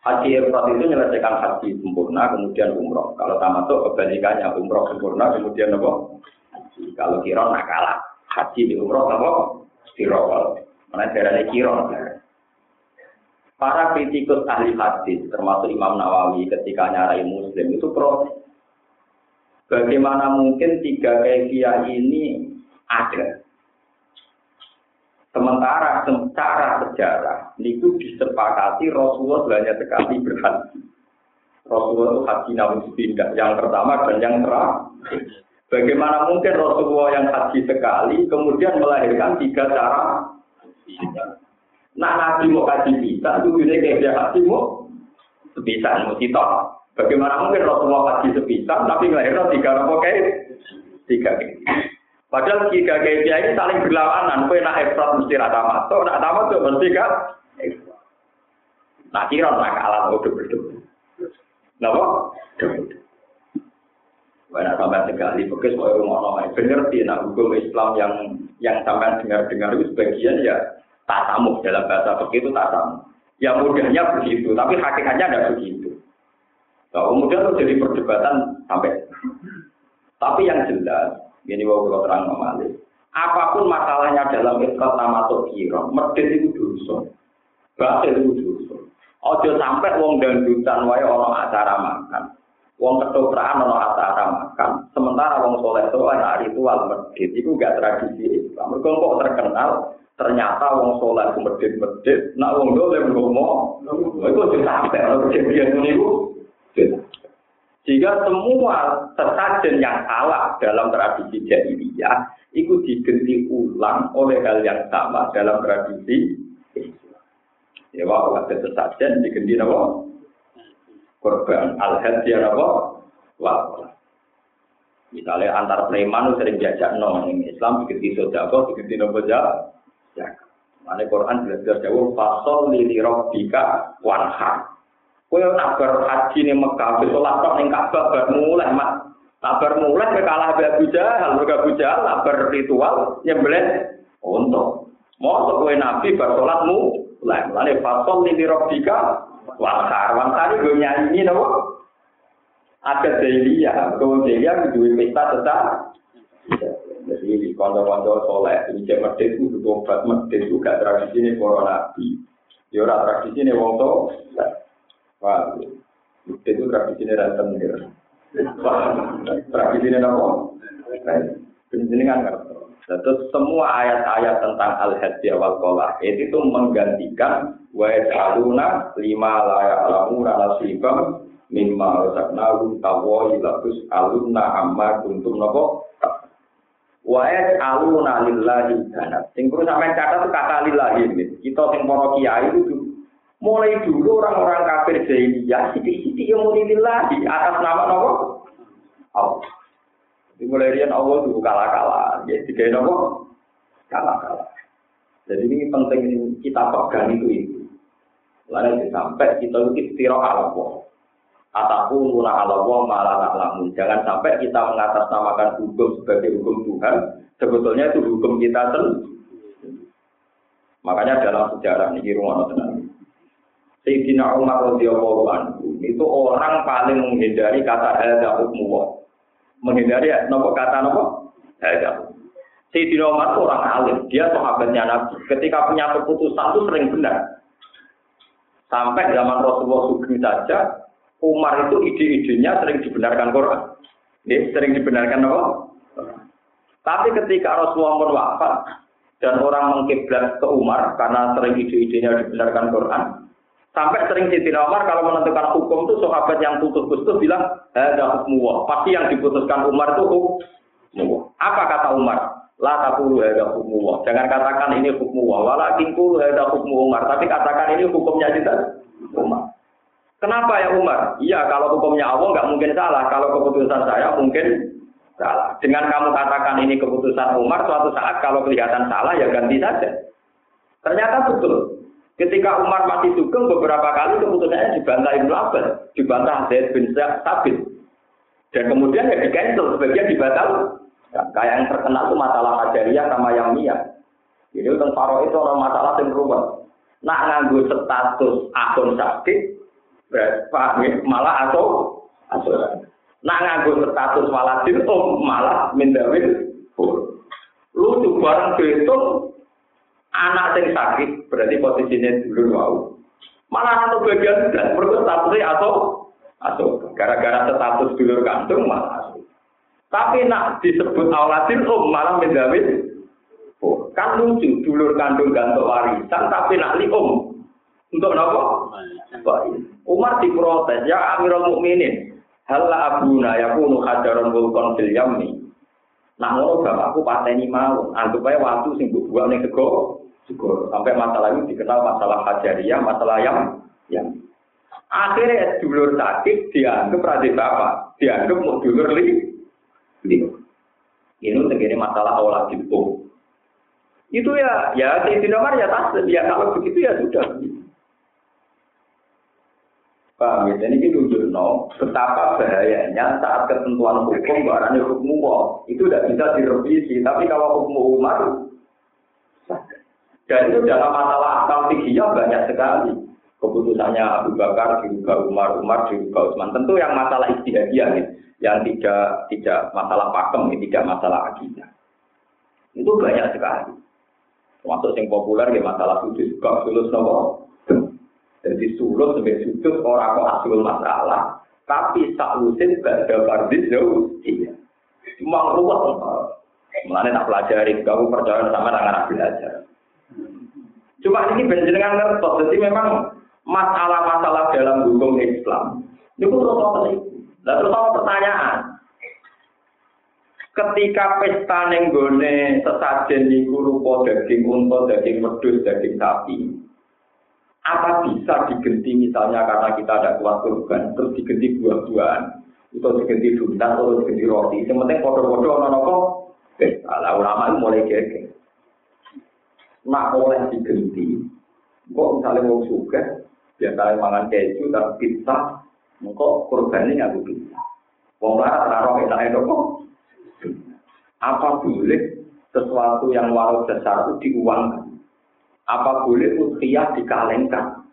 Haji ifrod itu menyelesaikan haji sempurna kemudian umroh. Kalau tamat toh kebalikannya umroh sempurna kemudian nopo. Kalau kirot nak kalah. Haji di umroh nopo. Kirot. Mana daerahnya kirot. Para kritikus ahli hadis, termasuk Imam Nawawi ketika nyarai Muslim itu protes. Bagaimana mungkin tiga kefiah ini ada? Sementara secara sejarah itu disepakati Rasulullah banyak sekali berhaji. Rasulullah itu haji namun pindah yang pertama dan yang terakhir. Bagaimana mungkin Rasulullah yang haji sekali kemudian melahirkan tiga cara Nah nabi mau kaji bisa, itu ini kayak dia haji mau sebisa, mau kita. Bagaimana mungkin Rasulullah kaji sebisa, tapi melahirkan tiga nopo kayak tiga. Padahal tiga dia ini saling berlawanan. Kue nak efrat mesti rata masuk, nak tamat tuh mesti kan. Nah kira nak kalah udah berdua. Napa? Banyak sampai sekali, bekas mau nama. Bener sih, nah hukum Islam yang yang sampai dengar-dengar itu sebagian ya tasamu dalam bahasa begitu tasamu. Ya mudahnya begitu, tapi hakikatnya tidak begitu. Nah, kemudian itu jadi perdebatan sampai. Tapi yang jelas, ini mau kalau terang memalik. Apa pun masalahnya dalam ikhlas nama kira, medit itu dosa. Batil itu dosa. Ojo sampai wong dangdutan wae orang acara makan. Wong ketoprak ono acara makan. Sementara wong soleh soleh ritual medit itu gak tradisi Islam. Kok terkenal ternyata wong soleh ku medit-medit, nak wong dolim ngomo, itu sudah sampai kalau kejadian ini Jika semua sesajen yang salah dalam tradisi jahiliyah itu diganti ulang oleh hal yang sama dalam tradisi. Ya, wah, ada sesajen diganti apa? Korban al-hadiyah apa? Wah, Misalnya antar preman sering diajak no, Islam diganti sodako, diganti nopo zakat. Mane Quran jelas-jelas jauh fasol lili robbika wanha. Kowe nak berhaji ning Mekah, wis salat tok ning Ka'bah bar mulai mak Kabar mulai ke kalah Abu Jahal, mereka Abu Jahal kabar ritual nyembelih untuk. Mau kowe nabi bar salatmu mulai mulai fasol ini robika wakar wakar gue nyanyi ada delia, kalau delia dua pesta tetap. Jadi konco-konco soleh, ini cek medit itu obat medit itu gak tradisi ini para nabi. Ya ora tradisi ini wong to. Wah, medit itu tradisi ini ranten ya. Tradisi ini apa? Ini kan Terus semua ayat-ayat tentang al-hadiyah wal kolah itu menggantikan wa yaj'aluna lima la ya'lamuna nasibam mimma razaqnahu tawa ilatus alunna amma kuntum napa wa yaj'aluna lillahi danat sing perlu sampean kata tuh kata lillahi kita sing para kiai itu mulai dulu orang-orang kafir jahiliyah sithik-sithik yang muni lillahi atas nama napa Allah Dimulai rian Allah itu kalah-kalah, ya tiga nopo kalah-kalah. Jadi ini penting kita pegang itu itu. Lalu sampai kita istirahat ala Allah. Ataku mula ala Allah malah nak lamun. Jangan sampai kita mengatasnamakan hukum sebagai hukum Tuhan. Sebetulnya itu hukum kita sendiri. Makanya dalam sejarah ini rumah tenang. Sayyidina Umar radhiyallahu anhu itu orang paling menghindari kata ada hukum menghindari ya, nopo kata nopo ada. Sayyidina Umar itu orang alim, dia sahabatnya Nabi. Ketika punya keputusan itu sering benar. Sampai zaman Rasulullah Sugeng saja, Umar itu ide-idenya sering dibenarkan Quran. Ini sering dibenarkan apa? Tapi ketika Rasulullah pun dan orang mengkiblat ke Umar karena sering ide-idenya dibenarkan Quran, Sampai sering Siti Umar kalau menentukan hukum itu sahabat yang putus-putus bilang ada hukum Pasti yang diputuskan Umar itu hukum. Apa kata Umar? La takulu ada hukum Jangan katakan ini hukum Walakin kulu ada hukum Umar. Tapi katakan ini hukumnya kita Umar. Kenapa ya Umar? Iya kalau hukumnya Allah nggak mungkin salah. Kalau keputusan saya mungkin salah. Dengan kamu katakan ini keputusan Umar, suatu saat kalau kelihatan salah ya ganti saja. Ternyata betul. Ketika Umar masih sugeng beberapa kali keputusannya dibantah Ibnu Abbas, dibantah Zaid bin Sabit. Dan kemudian ya di cancel, sebagian dibatal. Ya, kayak yang terkenal itu masalah Hajariyah sama yang Mia. Jadi tentang Faro itu orang masalah yang rumah. Nak nganggu status akun sakit, malah atau atau nak nganggu status waladin, oh malah mindawin. Lu tuh barang betul Anak sing sakit berarti posisinya dulu mau. Malah satu bagian dan perlu statusnya atau atau gara-gara status dulur kandung malah Tapi nak disebut aulatin um malah menjamin. Oh, kan lucu dulur kandung gantung warisan tapi nak li um. Untuk nopo? Umar diprotes ya Amirul Mukminin. Hal abuna yakunu hajaron vulkon fil yammi. Nah, ngono bapakku pateni mau, anggap ae waktu sing mbok buang ning sego Syukur. Sampai masalah ini dikenal masalah hajariyah, masalah yang yang akhirnya dulur sakit dianggap radhi bapak, dianggap mau dulur li. Ini segini masalah awal itu. Itu ya, ya di Nomor ya tas, ya kalau begitu ya sudah. Paham ya? Jadi ini tunjuk no, betapa bahayanya saat ketentuan hukum barangnya hukum itu tidak bisa direvisi. Tapi kalau hukum umar, dan itu dalam masalah akal fikih banyak sekali. Keputusannya Abu Bakar, juga Umar, Umar, juga Utsman. Tentu yang masalah istihadiyah, nih, yang tidak tidak masalah pakem, tidak masalah akidah. Itu banyak sekali. Termasuk yang populer ya masalah sudut juga sulus nopo. Jadi sulus sebagai sudut orang kok hasil masalah. Tapi salusin gak ada fardis jauh. Iya. Cuma ruwet. Mulanya tak pelajari, kamu percaya sama dengan belajar. Cuma ini benjenengan ngertos, jadi memang masalah-masalah dalam hukum Islam apa sih? Dan terus apa pertanyaan? Ketika pesta nenggone sesajen di rupa daging unta, daging wedhus, daging sapi, apa bisa digenti misalnya karena kita ada kuat kurban, terus digenti buah-buahan, atau digenti duntas, atau digenti roti. Yang penting foto-foto ono-ono pesta. Lah ulama itu mulai geger nak oleh digenti. Kok misalnya mau suka, biasanya mangan keju tapi pizza, kok korbannya nggak bisa. Wong larat ora enak enak kok. Apa boleh sesuatu yang walau besar itu diuangkan? Apa boleh ukhiyah dikalengkan?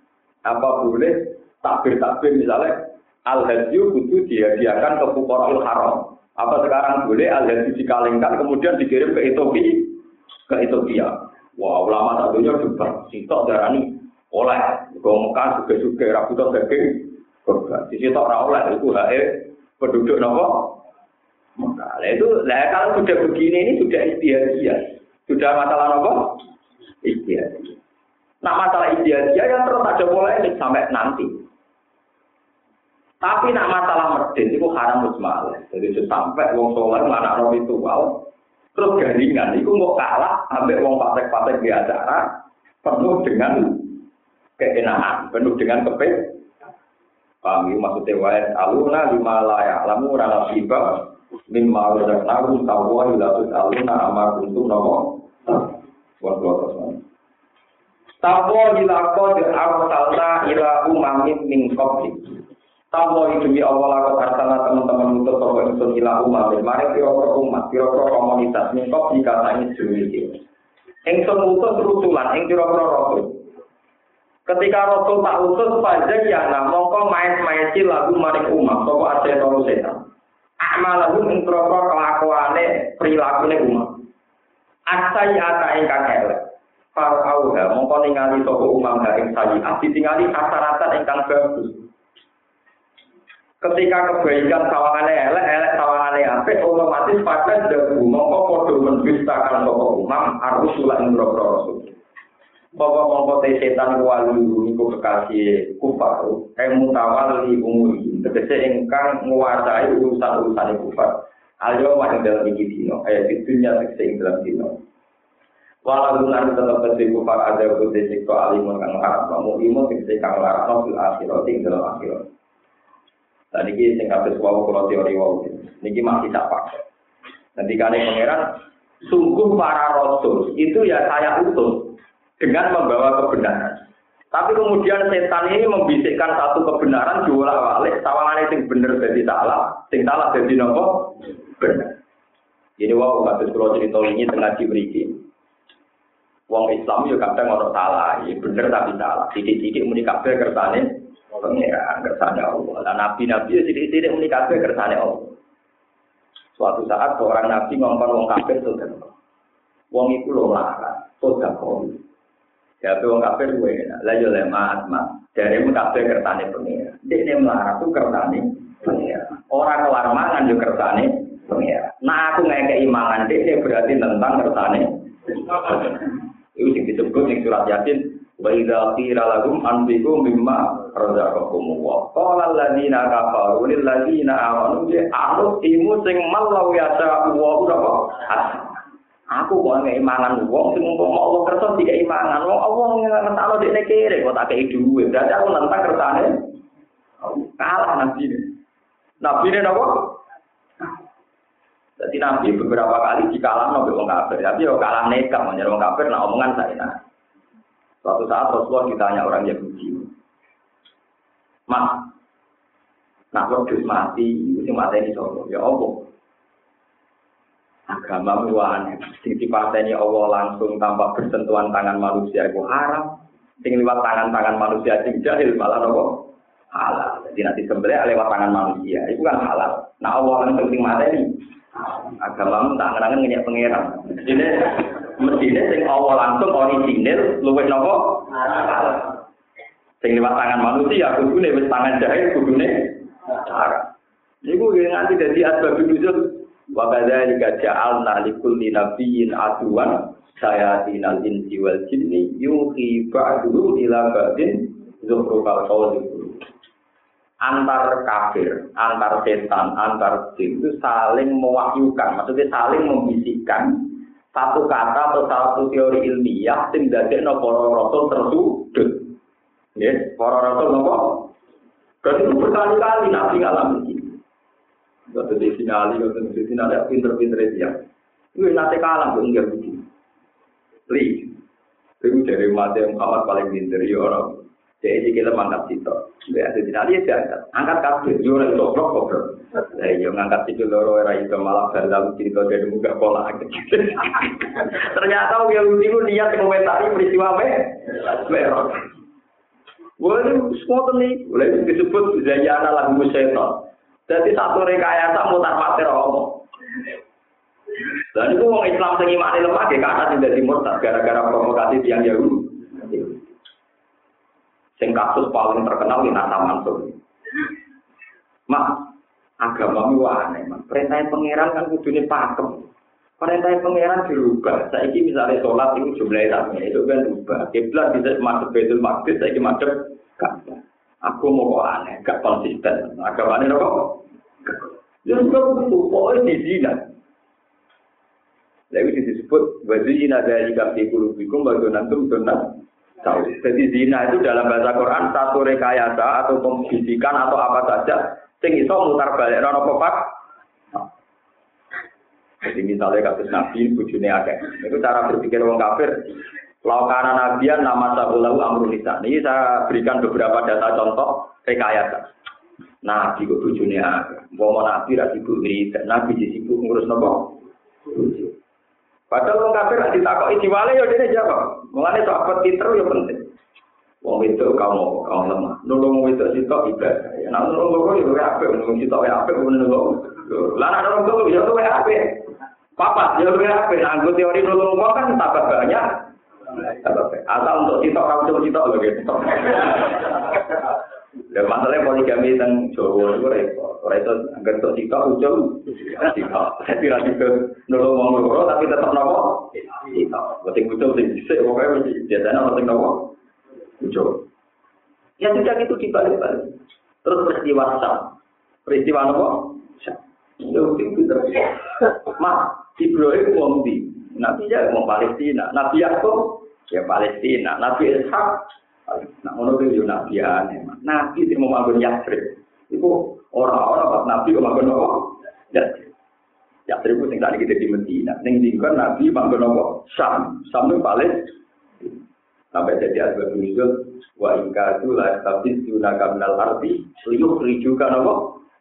Apa boleh takbir-takbir misalnya al-hadyu kudu dihadiahkan ke fuqara'ul haram. Apa sekarang boleh al-hadyu dikalengkan kemudian dikirim ke Ethiopia? Ke Ethiopia. Wah, ulama tak dunia juga. Sitok darani oleh. Kau Mekah juga-juga rabutan daging. Di situ oleh itu hae penduduk nopo. Nah, itu lah kalau sudah begini ini sudah istiadat. Sudah masalah nopo istiadat. Nah masalah istiadat ya terus ada mulai sampai nanti. Tapi nak masalah medit itu haram musmal. Jadi sampai wong soleh mana roh itu wow. Terus garingan itu mau kalah sampai wong patek-patek di acara penuh dengan keenakan, penuh dengan kepek. Paham maksudnya wae aluna lima layak lamu rana tiba min ma'ruzak naru tawwa ila aluna amar kuntum nopo wa Tawo ila qad arsalna ila umamin min qabli Tawo demi Allah aku arsalna teman-teman untuk sapa ingsun ila umamin mari kira-kira umat kira-kira komunitas min qabli katanya dhewe Ingsun utus rusulan ing kira-kira rasul Ketika Rasul tak utus pajak ya nah mongko main-main lagu maring umat sapa ate tolu setan. Amalahu ing proko kelakuane prilakune umat. Asai ata ingkang elek. Far auha mongko ningali sapa umat ha ing sayi ditingali kasaratan ingkang bagus. Ketika kebaikan sawangane elek, elek sawangane apik, otomatis pada dagu mongko padha mendustakan sapa umam arus ulah ing rasul. Bapak mongko te setan wali niku kekasih kufar, eh mutawali umuri, tegese ingkang nguasai urusan-urusan kufar. Ayo mari dalam iki dino, ayat dunya tegese ing dalam dino. Walau nanti tetap tegese kufar ada kute sikto alimun kang haram, kamu imo tegese kang larang fil akhirat ing dalam akhirat. Dan ini sing kabeh wau teori wau. Niki masih tak pakai. Nanti kali pangeran sungguh para rasul itu ya saya utus dengan membawa kebenaran. Tapi kemudian setan ini membisikkan satu kebenaran diolah balik, sawangane sing bener jadi salah, sing salah jadi nopo benar. Jadi wow, kados kula cerita ini tengah diberi Wong Islam yo kadang orang salah, ya bener tapi salah. Titik-titik muni kabeh kersane pengiran, kersane Allah. Lah nabi-nabi yo titik-titik muni kabeh kersane Allah. Suatu saat seorang nabi ngomong wong kafir sudah. Wong itu lho larang, sudah kau. Ya wong kafir gue enak. Lah yo lemah asma. Dari mu kafir kertane pengira. Dek ne melarat tuh kertane pengira. Orang kelar mangan yo kertane pengira. Nah aku ngekei mangan ne berarti tentang kertane. Itu sing disebut ning surat Yasin wa idza qila lahum anfiqu mimma razaqakum wa qala alladziina kafaru lil ladziina amanu bi a'ruf imu sing malau yasa wa ora Aku kok ngek imangan wong sing umpama Allah kersa tiga imangan. Wong Allah ngentakno dekne kere kok tak kei dhuwit. Berarti aku nentang kersane. Kalah ini. Nabi ini apa? Jadi nabi beberapa kali dikalah nabi wong kafir. Tapi yo kalah nekat menjadi wong kafir. Nah omongan saya nah. Suatu saat Rasulullah ditanya orang Yahudi. Mas, nak wedhus mati, sing mati ini sapa? Ya Allah. agama aneh. Sing dipateni Allah langsung tanpa bersentuhan tangan manusia itu haram. Sing lewat tangan-tangan manusia sing jahil malah apa? Halal. Jadi nanti sebenarnya lewat tangan manusia itu kan halal. Nah Allah langsung sing mateni. Agama tak ngenangan ngeyak pangeran. Jadi mestinya sing Allah langsung original luwih nopo? Sing lewat tangan manusia kudune wis tangan jahil kudune haram. Iku nanti jadi asbab nuzul Wa kadzalika ja'alna likulli nabiyyin aduwan sayatinal insi wal jinni yuhi ba'duhu ila ba'din zukhrufal qawli antar kafir, antar setan, antar jin itu saling mewahyukan, maksudnya saling membisikkan satu kata atau satu teori ilmiah sing dadekno para rasul tersudut. Ya, para rasul nopo? Dan itu berkali-kali nabi ngalamin Kata di sinali, kata di sinali, pinter-pinter dia. Itu nanti kalah, gue enggak begini. Please. Itu dari mati yang paling pinter, ya orang. Jadi kita mangkat situ. Ya, jadi nanti dia angkat. Angkat kabel. Yo ora iso blok goblok. Lah yo ngangkat situ loro ora iso malah dalam cerita dari muka pola. Ternyata dia itu niat komentari peristiwa me. Merah. Boleh semua nih, boleh disebut zayana lagu setan. Jadi satu rekayasa mutar mater omong. Dan itu orang Islam sing imane lemah ya karena tidak dimurtad gara-gara provokasi tiang Yahudi. Sing kasus paling terkenal di Nata Mansur. Mak, agama itu aneh, mak. Perintah pangeran kan kudune pakem. Perintah pangeran dirubah. Saiki misalnya sholat itu jumlahnya sama, itu kan berubah. Kiblat bisa masuk betul Maqdis, saiki masuk. Aku mau kok aneh, gak konsisten. Agama ini kok? Ya sudah begitu, pokoknya di zina. Lalu disebut wazina dari kafi kulubikum bagunantum donat tahu. Jadi zina itu dalam bahasa Quran satu rekayasa atau pembisikan atau apa saja sing iso mutar balik rono pepak. Jadi misalnya kasus Nabi bujune akeh. Itu cara berpikir orang kafir. Laukana nabian nama sabulahu amrul. Ini saya berikan beberapa data contoh rekayasa. Nabi kok bujune akeh. Mau nabi ra sibuk nabi disibuk ngurus nopo? Padahal orang kafir nanti takut wale ya dia jawab. Mulane sahabat pinter ya penting. Wong itu kamu kamu lemah. Nulung itu sitok ibadah. Ya nak nulung loro ya apik, nulung sitok ya apik, nulung. Lah nak nulung loro ya luwe apik. Papat ya luwe apik. Anggo teori nulung wong kan tambah banyak. Asal untuk sitok kamu coba sitok lho gitu. Ya masalahnya poligami teng Jawa itu repot. Ora itu anggar untuk sitok ujung sitok. Jadi ra juga nulung wong loro tapi tetap nopo? Sitok. Sing ujung sing dhisik pokoke mesti biasane ono sing nopo? Ujung. Ya sudah gitu dibalik-balik. Terus peristiwa Sam. Peristiwa nopo? Ya sing pinter. Mak, Ibrahim wong di. Nabi ya wong Palestina. Nabi Yakub ya Palestina. Nabi Ishak Nah, ngono itu yo nabi aneh. Nabi sing mau manggon Yatsrib. Iku orang-orang pas nabi kok manggon apa? Yatsrib. Yatsrib sing tadi kita di Medina. Ning dingkon nabi manggon apa? Sam. Sam itu paling sampai jadi asbab nuzul wa ingka tu la tabis yunaka minal arti liyuh rijukan apa?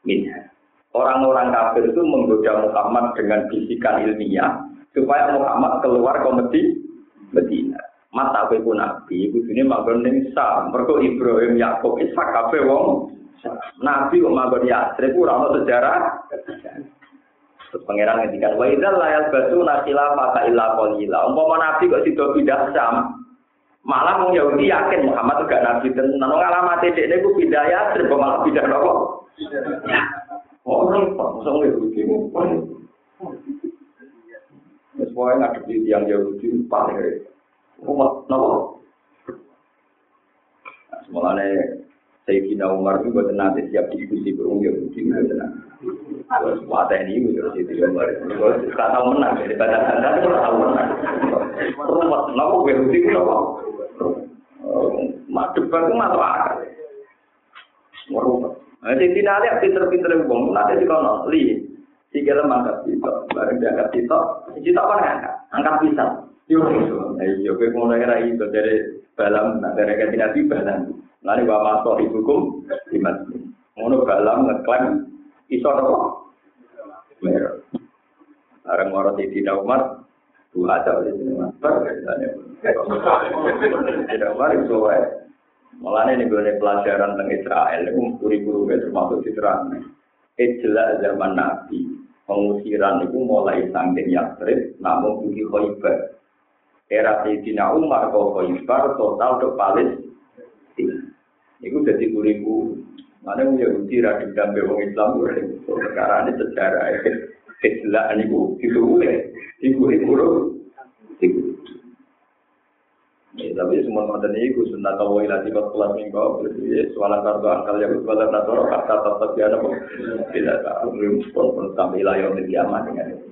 Minha. Orang-orang kafir itu menggoda Muhammad dengan bisikan ilmiah supaya Muhammad keluar komedi Medina. Mata kowe ku nabi iku dene manggon ning Sam. Mergo Ibrahim Yakub Ishak kabeh wong nabi kok manggon Yatsrib ora ono sejarah. Terus pangeran ngendikan wa idzal la yasbatu nasila fa illa qalila. Umpama nabi kok sida pindah Sam malah wong Yahudi yakin Muhammad gak nabi tenan. Wong alamate dekne ku pindah Yatsrib malah pindah nopo? Oh, repot, masa Yahudi Wes wae ngadepi Yahudi paling repot. Umat nopo. Nah, Semuanya Sayyidina Umar itu buat nanti siap diskusi berung Yahudi itu tenang. Terus mata ini itu Sayyidina Umar. Kalau tidak tahu menang dari badan anda itu tahu menang. Umat nopo itu nopo. Madep itu masuk akal. Merubah. Nah, Sayyidina Ali pinter-pinter ngomong nanti di kono li. Tiga lemah angkat kita, bareng diangkat kita, kita apa ngangkat? Angkat pisang. Yo. Ayo kowe ngono ora iso dari balam nak dari kanthi nabi balam. Lani wa maso ibukum dimat. Ngono balam ngeklaim iso apa? Mer. Areng ora Sayyidina Umar dua ada oleh Sayyidina Umar. Sayyidina Umar itu wae. Mulane nih gue pelajaran tentang Israel, itu guru-guru termasuk diterang. Ijla zaman Nabi, pengusiran itu mulai sangking Yastrib, namun budi Khoibar. Era Sayyidina Umar kau Khaybar total ke Palestina. Itu jadi kuriku. Mana yang Yahudi radikal dambe wong Islam itu sekarang ini sejarah Islam ini bu itu boleh itu itu itu Ya, tapi semua mantan itu sunnah tahu ilati kot kelas minggu. Berarti soalan kartu akal yang berbalas nator kata tetap dia ada tidak tahu belum pun pun sampai layar di kiamat dengan itu.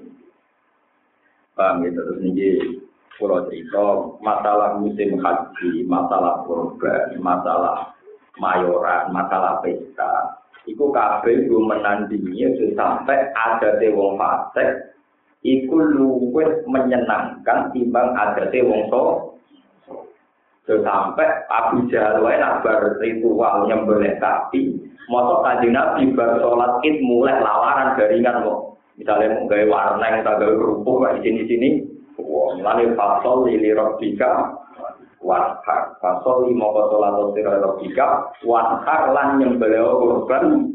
Paham gitu terus nih Pulau cerita masalah musim haji, masalah kurban, masalah mayoran, masalah pesta. Iku kabeh gue menandingi sampai ada wong fasik. Iku luwih menyenangkan timbang ada wong so. sampai Abu Jahal wae nak bar ritual nyembelih sapi, kanjeng Nabi bar sholat id mulai lawaran jaringan kok. Misalnya mau gaya warna yang tak gaya kerupuk di sini wah, mulai fasol lili robika, wanhar, fasol lima sholat sira robika, wanhar lan nyembelih korban.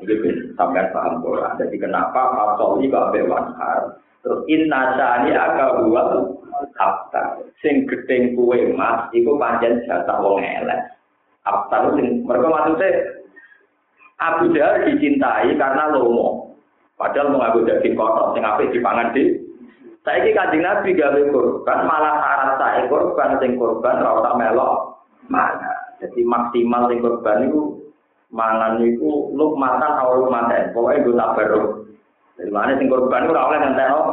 Ini sampai paham Quran. Jadi kenapa fasol lima babe wanhar? Terus inna sani aga buat abtar. Sing gedeng kue mas, iku panjang jatah wong elek. Abtar sing mereka maksudnya Abu Jahal dicintai karena lomo. Padahal mau ngaku daging kotor, sing apik dipangan di. Ini kajian Nabi gawe korban, malah syarat saya korban, sing korban rawat melok mana. Jadi maksimal sing korban itu mangan itu lu makan atau lu makan, pokoknya gue tak baru. Dari mana sing korban rawat yang tenok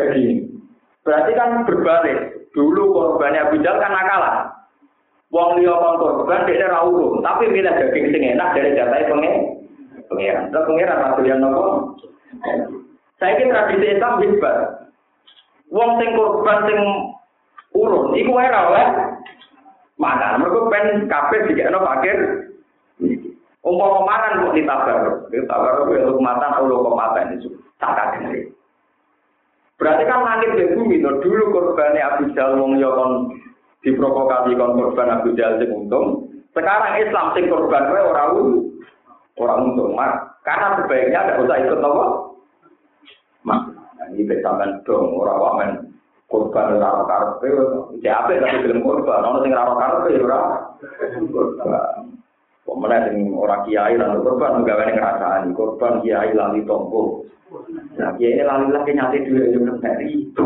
daging. Berarti kan berbalik. Dulu korbannya Abu Jal kan nakalan. Wong liya kon korban dia ora urung, tapi milih daging sing enak dari jatah pengen. Pengiran. Terus pengiran yang nopo? Saya kira tradisi Islam hebat. Wong sing korban sing urun, iku wae ra oleh mangan. Mergo pen kabeh dikekno fakir. Umpama mangan kok ditabar. Ditabar kuwi lu matan ulo kok matan itu. Tak Berarti kan langit dan bumi no dulu korbannya Abu Jahal wong yo kon diprovokasi kon korban Abu Jahal sing untung. Sekarang Islam sing korban wae ora orang untung mak. Karena sebaiknya ada usah ikut apa? Ini besakan dong orang wamen korban raro karpe. Siapa tapi film korban? Orang sing raro karpe ora. Pemenang sing orang kiai lalu korban juga banyak ngerasaan korban kiai lali tonggo. Nah kiai lali lagi nyati dua itu dari itu.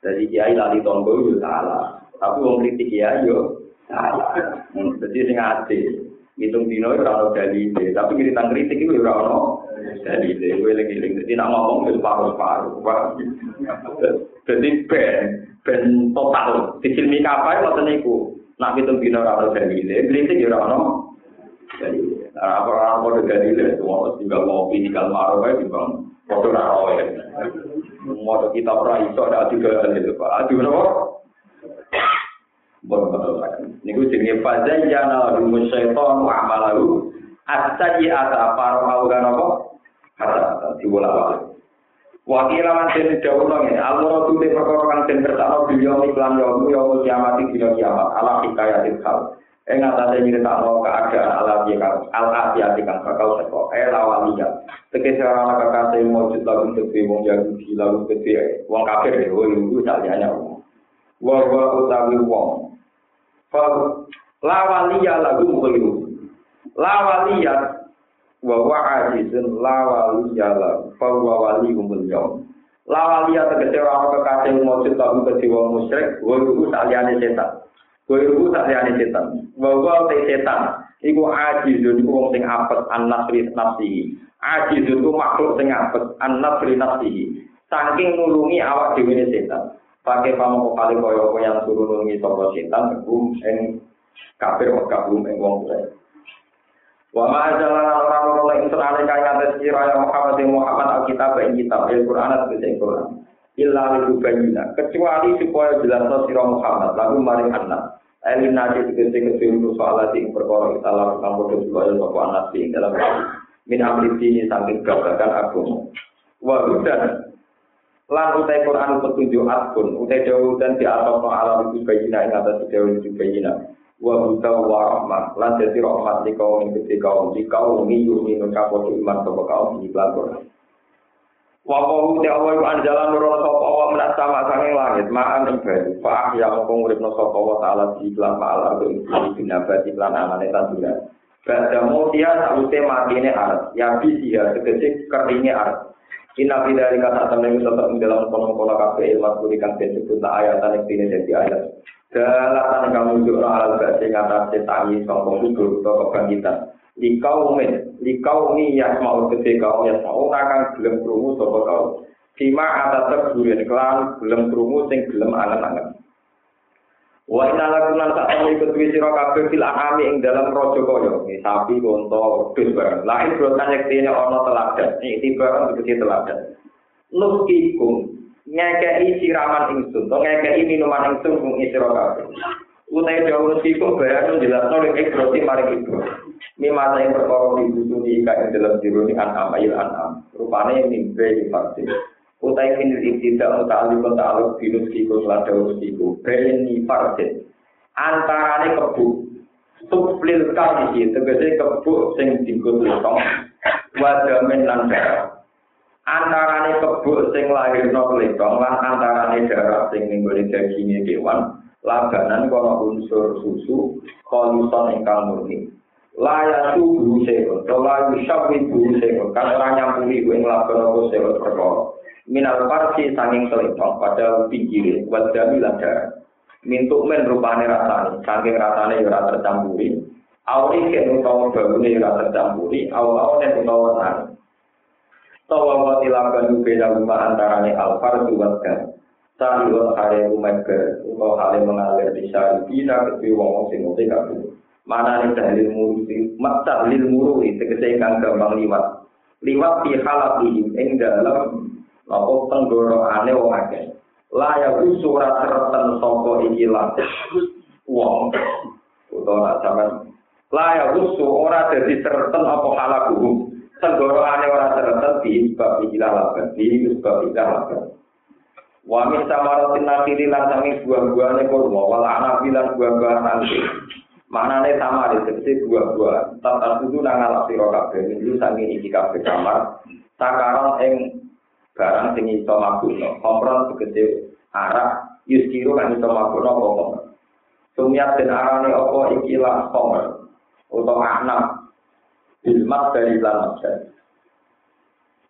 Jadi kiai lali tonggo itu salah. Tapi wong kritik kiai yo salah. Jadi sing adil. hitung dino ora ono dalile, tapi kita kritik itu ora ono dalile. Kowe eling-eling dadi nak ngomong wis paru-paru. Jadi ben ben total disilmi kapan ngoten niku. Nak hitung dino ora ono dalile, kritik ora ono dalile. Nah, apa ora ono dalile, semua tinggal ngopi tinggal maro wae timbang foto ora ono. Mau kita ora iso ada juga dalile, Pak. Aduh, Niku jenenge fazayyana lahum syaitan wa amalahu as-sayyi ata faro augan apa? Kata diwala-wala. Wa kira man den dawuh ngene, Allah tuh perkara kang den kertakno beliau iklan yo yo kiamat iki kiamat ala hikayatil hal. Ing atase nyritakno keadaan ala kang al afiyati kang bakal seko eh lawaliya. Tegese ora ana kakase mujud lagu tegese wong Yahudi lagu tegese wong kafir yo iku saliyane wong. Wa wa utawi wong lawaliya lagu mukhliru lawaliya wa wa lawaliya la fa wa wali umul yaum lawaliya tegese ora kekasih mujud lagu kedhe wong musyrik? Wa iku saliyane setan. Wa iku saliyane setan. Wa wa te setan. Iku ajizun iku wong sing apes an-nasri nafsi ajizun iku makhluk sing apes an-nasri nafsi saking nulungi awak dhewe setan. Pakai pamoko kali koyo yang suruh nungi sopo setan gum eng kafir maka gum eng wong tuwa wa ma orang orang lain serale kaya atas kira yang Muhammad yang Muhammad alkitab ing kitab al Quran atau ing Quran. Illa li bayina kecuali supaya jelas sira Muhammad lalu maring anak Elin nasi tegese kesuwen soal perkara kita lakukan bodoh supaya sopo anak ing dalam min amri ini saking gabakan agama wa hudan. Utai Quran petunjuk akun utai dan di atas no alam itu bayina ing atas itu bayina wa buta wa rahmat lan jadi rahmat di kaum gede kaum di kaum ini yuni nukapo iman sopa kaum di Quran wa qawu te Allah iku anjalan nurul sapa Allah menak sama sanging langit ma'an ing banyu fa ya mongko nguripno sapa wa taala di lan ma'al ardo ing binabati lan amane tanduran Bada mutia saute matine arat, ya bisiya tegese keringe arat. Inna fi dari kata temen tetap dalam kono-kono kafe ilmu kuri kang disebut ayat yang tidak jadi ayat. Dalatan kamu juga alat bahasa ngata tangi sombong hidup atau kebangkitan. Di kaum di kaum ini yang mau gede kaum yang mau akan belum kerungu sopo kau. Sima atas terburin kelan belum kerungu sing belum angen-angen. Wa inna lakum lan sak ana iku duwe sira kabeh fil ahami ing dalam raja kaya sapi unta wedhus barang. Lain brotan yektene ana teladan. Iki barang tegese teladan. Nuskikum ngekei siraman ingsun, to ngekei minuman ingsun kung isiro kabeh. Utai jauh siku bayan jelas nol ikroti mari ibro. Mimata yang perkara dibutuhi ika yang dalam diruni an'am ayil an'am. Rupanya mimpi di vaksin. Utai minil ibtida muta'ali ta'aluk binus siku selada urus siku. Bayan ni vaksin. Antarane kebu. Suplil kali tegese kebu sing dingkut letong. Wadamin lan darah. Antarane kebu sing lahirno letong lan antarane darah sing ninggoli dagingnya kewan. labanan kono unsur susu kolison ingkang murni laya suhu sewa layu syawi buhu sewa kan ora nyampuni ku ing laban apa sewa perkara minal parsi sanging selipong pada pinggire wadami ladar mintuk men rupane rasane sanging rasane ora tercampuri awri ken utawa baune ora tercampuri awal-awal utawa nang Tawa wa tilakan beda rumah antarane alfar duwatkan Sahil hale umaga, utawa hale mengalir di syari bina kedui wong sing uti kabeh. Mana nih tahlil muru mak tahlil muru itu kang gampang liwat. Liwat di halap ini ing dalam apa tenggorokane wong akeh. Laya surat sereten sapa iki. Wong utawa nak sampean laya usu ora dadi sereten apa halaku. Tenggorokane ora sereten di bab iki lah di bab iki lah. Wa min samaratin nakiri lan sangi buah-buahane kurma wal anabi lan buah-buahan nanti. Manane sama di seperti buah-buah. Tata kudu nang alak sira kabeh itu sangi iki kabeh kamar. Takaran ing barang sing iso mabuno. Kompron segede arak yuskiru kan iso mabuno apa kompron. Sumiat den arane apa iki lah kompron. Utawa anak ilmat dari lan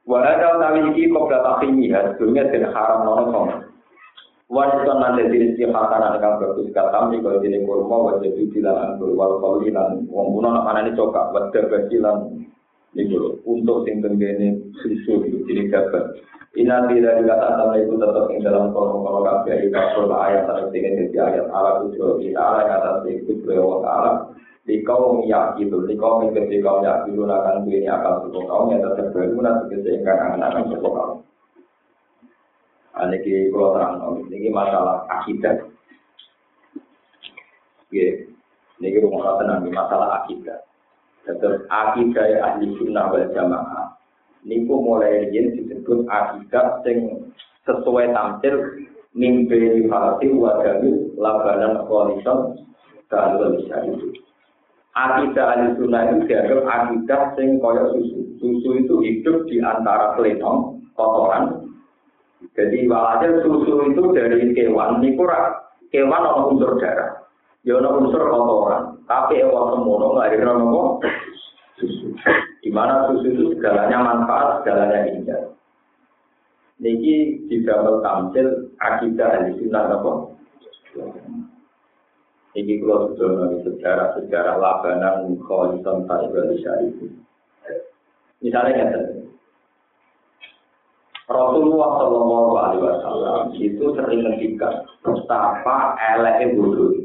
Wahada utawi iki kok data ya, dunia den haram nono sama. Wajib nanti diri si hakanan kang bagus katam di kalau dini kurma wajib dibilang anggur wal kauli lan wong kuno nak mana ini cokak wajib basilan itu untuk sing tenggene susu itu jadi dapat. Ina tidak dikata sama itu tetap yang dalam kolom kalau kafe itu ayat atau tinggal di ayat Allah itu kita Allah kata itu beliau Allah di kaum yang itu, di kaum yang itu akan punya akal suku kaum yang tetap berguna sebagai anak-anak suku kaum. Ini kalau terang, ini masalah akidah. Ini rumah tenang, masalah akidah. Terus akidah ahli sunnah wal jamaah. Ini mulai yang disebut akidah yang sesuai tampil mimpi hati wadami labanan koalisi dan bisa itu. akidah ahli sunnah itu dianggap akidah sing kaya susu. Susu itu hidup di antara kelenong, kotoran. Jadi walhasil susu itu dari kewan, kurang. Kewan ada unsur darah. Ya unsur kotoran. Tapi ewan semono ada nama susu. Di mana susu itu segalanya manfaat, segalanya indah. Niki digambar tampil akidah ahli sunnah apa? Ini kalau sudah nabi sejarah-sejarah labanan kholisan ta'ibah itu. Misalnya yang Rasulullah Shallallahu Alaihi Wasallam itu sering menghentikan betapa elek bodoh,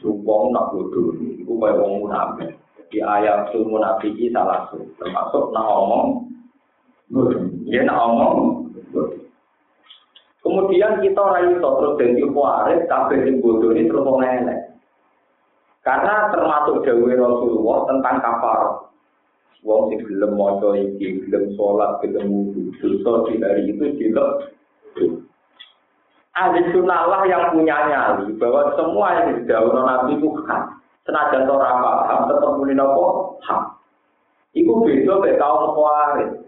sumpong nak bodoh, itu kayak orang munafik. Di ayat itu munafik salah satu, termasuk nak omong dia nak omong. Kemudian kita iso terus dadi waris kabeh sing bodoh ini terus elek. Karena termasuk dawuh Rasulullah tentang kafar. Wong sing gelem maca iki, gelem salat, gelem wudu, dosa di hari itu dilek. Ahli sunnah yang punya nyali bahwa semua yang didawuh Nabi itu hak. Senajan ora paham tetep muni napa hak. Iku beda mek kaum waris.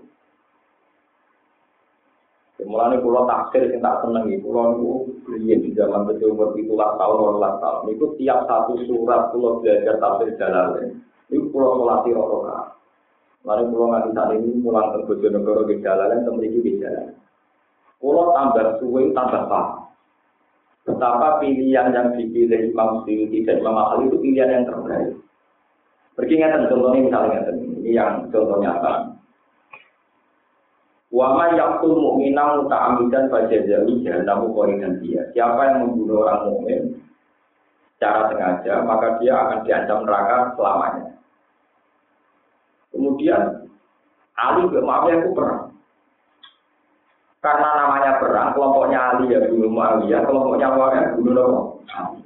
Mulane kula taksir sing tak seneng iki kula niku riyen di zaman kecil umur 17 tahun 18 tahun niku tiap satu surat kula belajar tafsir Jalalain niku kula salati rakaat. Lalu kula nganti saat ini pulang ke Bojonegoro ke Jalalain temriki ke Jalalain. Kula tambah suwe tambah paham. Betapa pilihan yang dipilih Imam Suyuti dan Imam itu pilihan yang terbaik. Pergi ngeten contohnya misalnya ini yang contohnya apa? Wama yakul mu'minam muta'amidan fajazawi jahannamu dan dia. Siapa yang membunuh orang mukmin secara sengaja, maka dia akan diancam neraka selamanya. Kemudian Ali maaf ya aku pernah. Karena namanya perang, kelompoknya Ali ya bunuh Muawiyah, kelompoknya Muawiyah bunuh Nabi.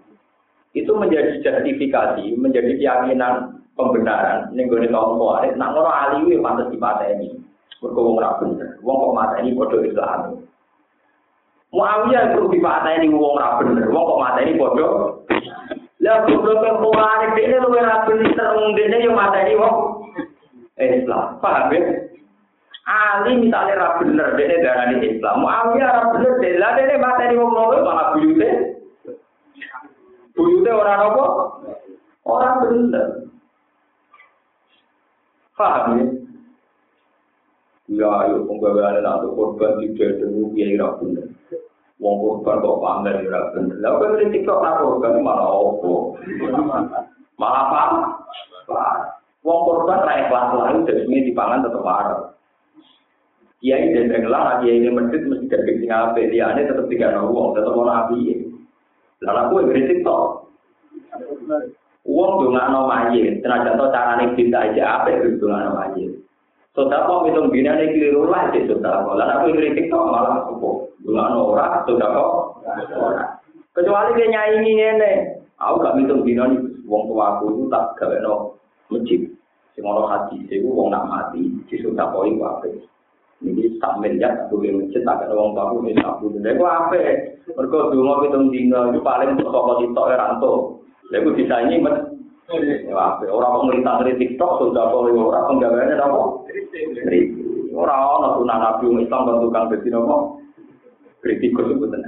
Itu menjadi justifikasi, menjadi keyakinan pembenaran. Ini gue kaum Khawarij, nak ngono Ali itu pantas dipateni. Mergo wong ora bener. Wong kok mateni padha Islam. Muawiyah perlu dipateni wong ora bener. Wong kok mateni padha Lah goblok kok Khawarij dene luwih ra bener dene yo mateni wong Islam. Paham ya? Ali misalnya ra bener dene darani Islam. Muawiyah ra bener dene lah dene mateni wong loro malah buyute. Buyute ora apa? Ora bener. Paham ya? Ya, ayo penggaweane nak korban tidak dulu kiai ra bener. Wong korban kok pamer ra bener. Lah kok kritik kok ra korban malah opo? Malah apa? Wong korban ra ikhlas lalu jadi dipangan tetep waras. Kiai dan renglah, kiai ini medit mesti dari sing ape dia ini tetap tiga uang, tetap mau nabi. Lalu aku yang kritik toh. Uang tuh nggak mau majid, tenaga toh cara nih kita aja apa itu tuh nggak mau majid. Sudah kok hitung bina nih keliru lah sih sudah kok. Lalu aku yang kritik toh malah aku nggak norak sudah kok. Kecuali dia nyanyi ini, aku gak hitung bina nih uang tua aku itu tak gawe no masjid. Sing ono haji, sih uang nak mati, sih sudah kok itu apa? ini tak melihat aku yang mencet agak ada orang baru ini tak bunuh dia aku apa? Mereka dulu aku itu dina itu paling sosok tiktok yang rantau dia aku bisa ini men apa? Orang mau melintas dari tiktok sudah apa? Orang penggabarannya apa? Orang mau nak nabi yang islam dan tukang besi apa? Kritik itu betul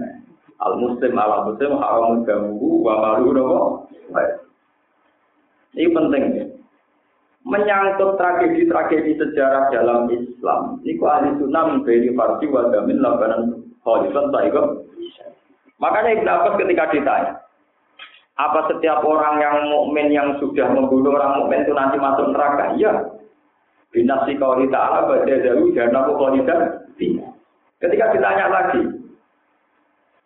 al muslim ala muslim haram mengganggu wa maru apa? Ini penting. ya menyangkut tragedi-tragedi sejarah dalam Islam. Niku ahli sunnah memberi farsi wa labanan khalifan ta'iqab. Makanya Ibn Abbas ketika ditanya, apa setiap orang yang mukmin yang sudah membunuh orang mukmin itu nanti masuk neraka? Iya. Binasi kauli ta'ala baca jauh dan aku kaulidan. Ketika ditanya lagi,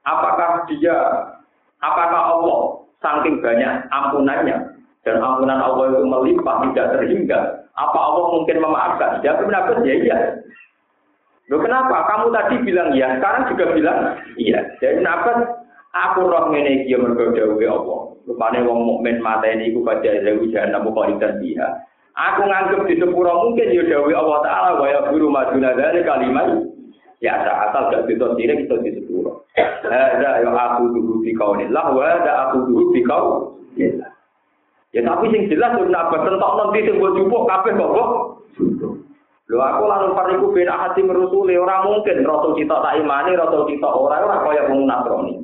apakah dia, apakah Allah saking banyak ampunannya dan ampunan Allah itu melimpah tidak terhingga, apa Allah mungkin memaafkan? Dia benar ya iya. Loh kenapa? Kamu tadi bilang iya, sekarang juga bilang iya. Jadi kenapa? Aku roh ngene iki mergo dawuhe Allah. Rupane wong mukmin mateni iku pada dewe jahanam kok dan dia. Aku nganggep di sepuro mungkin ya dawuhe Allah taala wa ya guru maduna dari kalimat ya asal gak itu sirik itu di sepuro. Ada ya aku dulu di kaunillah wa ada aku dulu di kaunillah. Ya tapi sing jelas Ibnu Abbas tentok nanti sing mbok jupuk kabeh kok. Lho aku lalu pariku ben hati merusuli ora mungkin rasul kita tak imani rasul kita ora ora kaya wong Nasrani.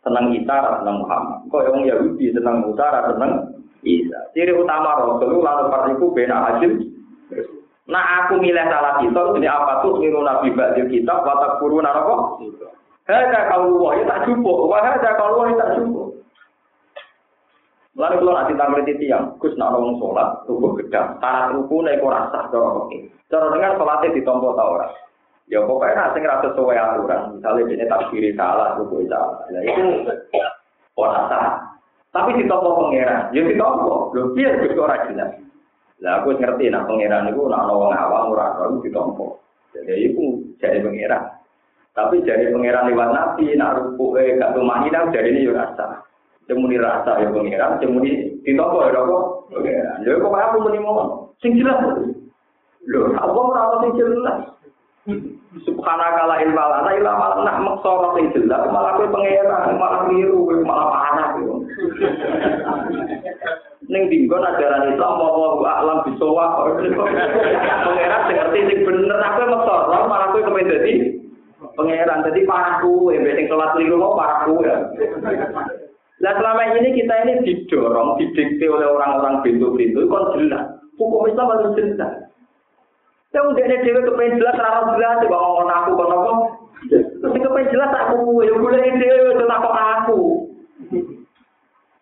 Senang Isa senang Muhammad. Kaya wong Yahudi senang Musa senang Isa. Ciri utama rasul lalu pariku ben hasil Nah aku milih salah kita ini apa tuh niru nabi ba'dil kitab watak guru naroko. Hada kalau ya tak cukup, wah kalau wah tak cukup. Lalu kalau nanti tampil tiang, Gus nak ngomong sholat, tubuh gedang, syarat ruku naik rasa cara oke. Cara dengar sholatnya ditompo tau ora. Ya pokoknya nasi ngerasa sesuai aturan. Misalnya ini tak kiri salah, ruku salah. Ya itu orang sah. Tapi ditompo pangeran, ya ditompo. Lu biar Gus orang. Lah aku ngerti nak pangeran itu nak ngomong awam ora tahu ditompo. Jadi itu jadi pangeran. Tapi jadi pangeran lewat nabi, nak ruku eh gak tumani jadi ini ya rasa. Cemuni rasa ya pengiran, cemuni ditopo ya apa? Pengiran. Ya kok aku muni mohon. Sing jelas. Lho, apa ora sing jelas? Subhanaka la ilma lana illa ma sing jelas malah kowe pengiran, malah miru, malah panas yo. Ning dinggon ajaran Islam apa alam bisawa. Pengiran sing ngerti sing bener aku maksara malah kowe kepen dadi pangeran. Dadi parahku, embek sing keliru mau parahku ya. Nah selama ini kita ini didorong, didikte oleh orang-orang pintu-pintu, kon jelas. Hukum Islam harus jelas. Ya udah ini dewe kepengen jelas, rara jelas, ya ngomong aku, kon apa? Terus kepengen jelas aku, ya boleh ide, itu takut aku.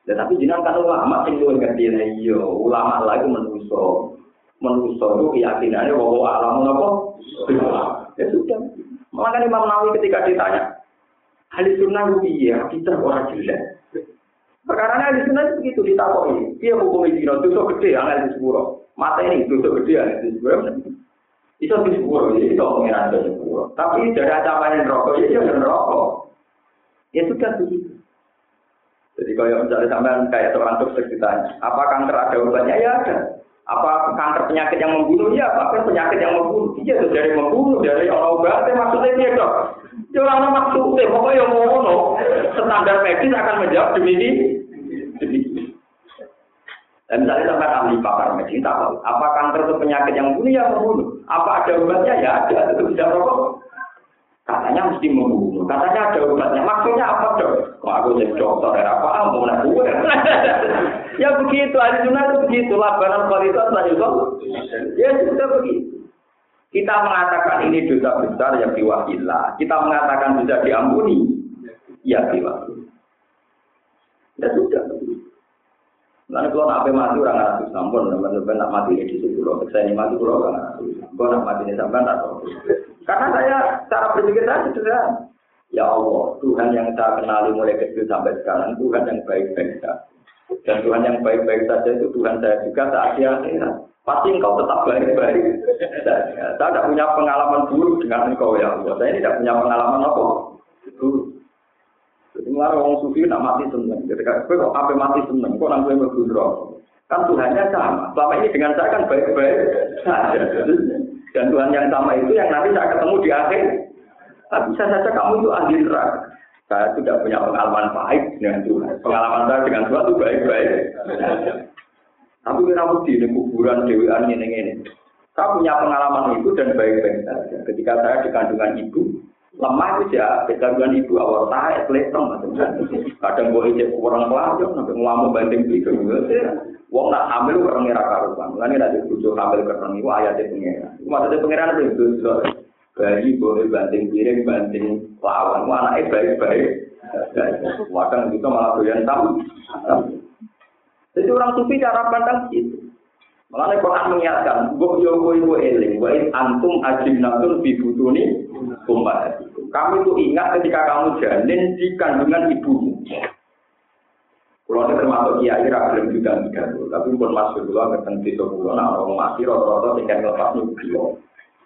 Ya tapi jangan kan ulama sing luwih ngerti iya, ulama lagi menuso. Menuso itu keyakinannya bahwa alam apa? Ya sudah. Makanya Imam Nawawi ketika ditanya, ahli sunnah iya, kita orang jelas. Perkara ahli sunnah itu begitu ditakoi. Dia hukum zina dosa gede angel di sepuro. Mata ini dosa gede angel di sepuro. Itu di sepuluh, ya itu pengiran ke sepuluh. Tapi dari ancaman rokok, ya itu rokok. Ya sudah begitu. Jadi kalau misalnya sampai kayak seorang dokter ditanya, apa kanker ada obatnya? Ya ada. Apa kanker penyakit yang membunuh? Ya, apa penyakit yang membunuh? Iya, itu dari membunuh, dari orang obatnya maksudnya dia dok. Ya orang maksudnya, pokoknya yang mau standar medis akan menjawab demikian. Dan misalnya sampai ahli pakar medis tahu, apa kanker itu penyakit yang membunuh ya membunuh. Apa ada obatnya ya ada, itu bisa rokok. Katanya mesti membunuh, katanya ada obatnya. Maksudnya apa dok? Aku jadi dokter ya apa? Ah, mau nak gue. ya begitu, ahli sunnah itu begitu. Labanan kualitas lah juga. Ya sudah begitu. Kita mengatakan ini dosa besar yang diwakillah. Kita mengatakan bisa diampuni. Ya diwakillah. Ya sudah. Lalu kalau nak mati orang ngaku sampun, teman-teman nak mati di situ pulau, saya ini mati pulau orang ngaku. Kalau nak mati di sampai tak. Karena saya cara berpikir saya sudah Ya Allah, Tuhan yang saya kenali mulai kecil sampai sekarang, Tuhan yang baik-baik saja. Dan Tuhan yang baik-baik saja itu Tuhan saya juga saat di akhirat. Pasti engkau tetap baik-baik. Saya tidak punya pengalaman buruk dengan engkau ya Allah. Saya tidak punya pengalaman apa? Buruk. Jadi ngelarang orang sufi nak mati seneng. Ketika gue kok apa mati seneng, kok gue bergurau. Kan Tuhannya sama. Selama ini dengan saya kan baik-baik Dan Tuhan yang sama itu yang nanti saya ketemu di akhir. Tapi bisa saja kamu itu ahli neraka. Saya tidak punya pengalaman baik dengan Tuhan. Pengalaman saya dengan Tuhan itu baik-baik. Tapi kenapa di kuburan Dewi Ani ini? Saya punya pengalaman itu dan baik-baik saja. Ketika saya di kandungan ibu, lemah itu ya kegangguan ibu awal saya kelihatan kadang gue ijek kurang pelajar sampai ngelamu banding gitu wong nak hamil orang ngira karuan ini ada bujuk hamil kereng itu ayatnya pengira maksudnya pengiran itu bayi boleh banting piring banting lawan wah anaknya baik-baik wadang gitu malah doyan tahu jadi orang sufi cara pandang gitu Malah Quran mengingatkan, "Mbok yo iku eling, wa antum ajinnatul fi butuni ummahatikum." Kamu itu ingat ketika kamu janin di kandungan ibumu. Kalau ada termasuk kiai ragilem juga tiga tapi pun masuk dulu agak tentu itu pulau. Nah, orang mati rata-rata tinggal lepas nubio.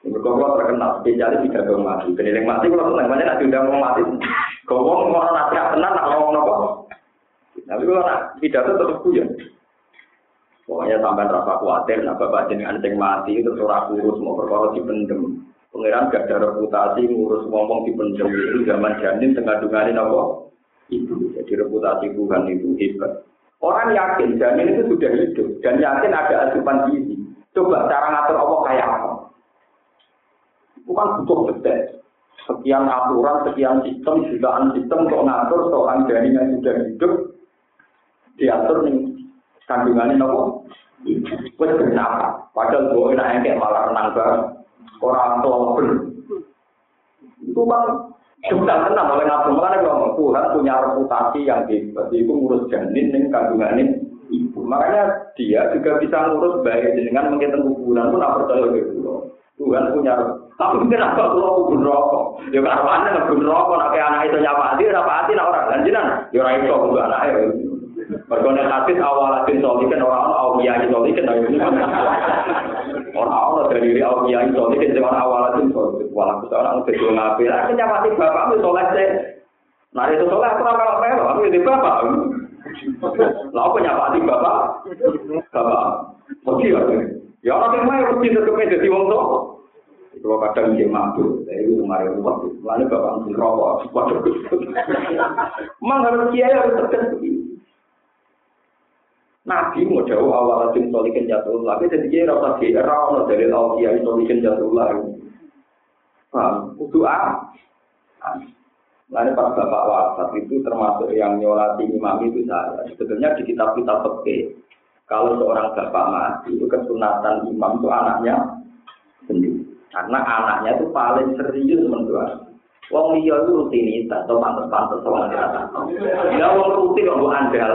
Ini kalau terkenal spesialis tiga tahun mati. Penilai mati kalau senang banyak nanti udah mau mati. Kau mau ngomong nanti tenang, nak ngomong nopo. Tapi kalau nak pidato tetap punya. Pokoknya sampai rasa khawatir, nah bapak jenengan sing mati itu surah kurus mau perkara pendem. Pengiran gak ada reputasi ngurus ngomong pendem itu zaman janin tengah dunganin apa? Itu jadi reputasi Tuhan itu hebat. Orang yakin janin itu sudah hidup dan yakin ada asupan gizi. Coba cara ngatur Allah kayak apa? Bukan butuh detail. Sekian aturan, sekian sistem, jutaan sistem untuk ngatur seorang janin yang sudah hidup diatur nih kandungannya nopo? Wes kenapa? Padahal gue enak kayak malah renang orang tua pun itu bang sudah tenang oleh nabi makanya kalau Tuhan punya reputasi yang hebat itu ngurus janin dengan kandungannya ibu. Makanya dia juga bisa ngurus baik dengan menghitung kuburan pun apa gitu Tuhan punya tapi kenapa kalau kubur rokok ya karena anda ngebun rokok nak anak itu nyapa hati nyapa hati nak orang lanjutan ya orang itu kubur anak Mergo nek hadis awal hadis solikin orang orang awliya solikin ayo Orang orang dari awliya solikin zaman awal hadis solikin. Walau kita orang udah jual ngapi. Lah kenyapati bapak itu soleh sih. Nah itu soleh aku kalau melo, aku jadi bapak. Lah apa nyapati bapak? Bapak. Mesti ya. Ya orang yang main mesti tetep jadi wong tua. Kalau kadang dia mabuk, saya itu kemarin waktu, lalu bapak mungkin rokok, waduh. Memang harus kiai harus terkenal Nabi mau jauh awal asim solikin jatuh tapi jadi dia rasa dia rawon dari laut dia solikin jatuh lagi. Paham? Doa. Lalu para bapak wafat itu termasuk yang nyolati imam itu saya. Sebetulnya di kitab-kitab peke, kalau seorang bapak mati itu kesunatan imam itu anaknya. Karena anaknya itu paling serius mendoa. Wong liya itu rutinitas atau pantas-pantas sama kata. Ya wong rutin kok andal.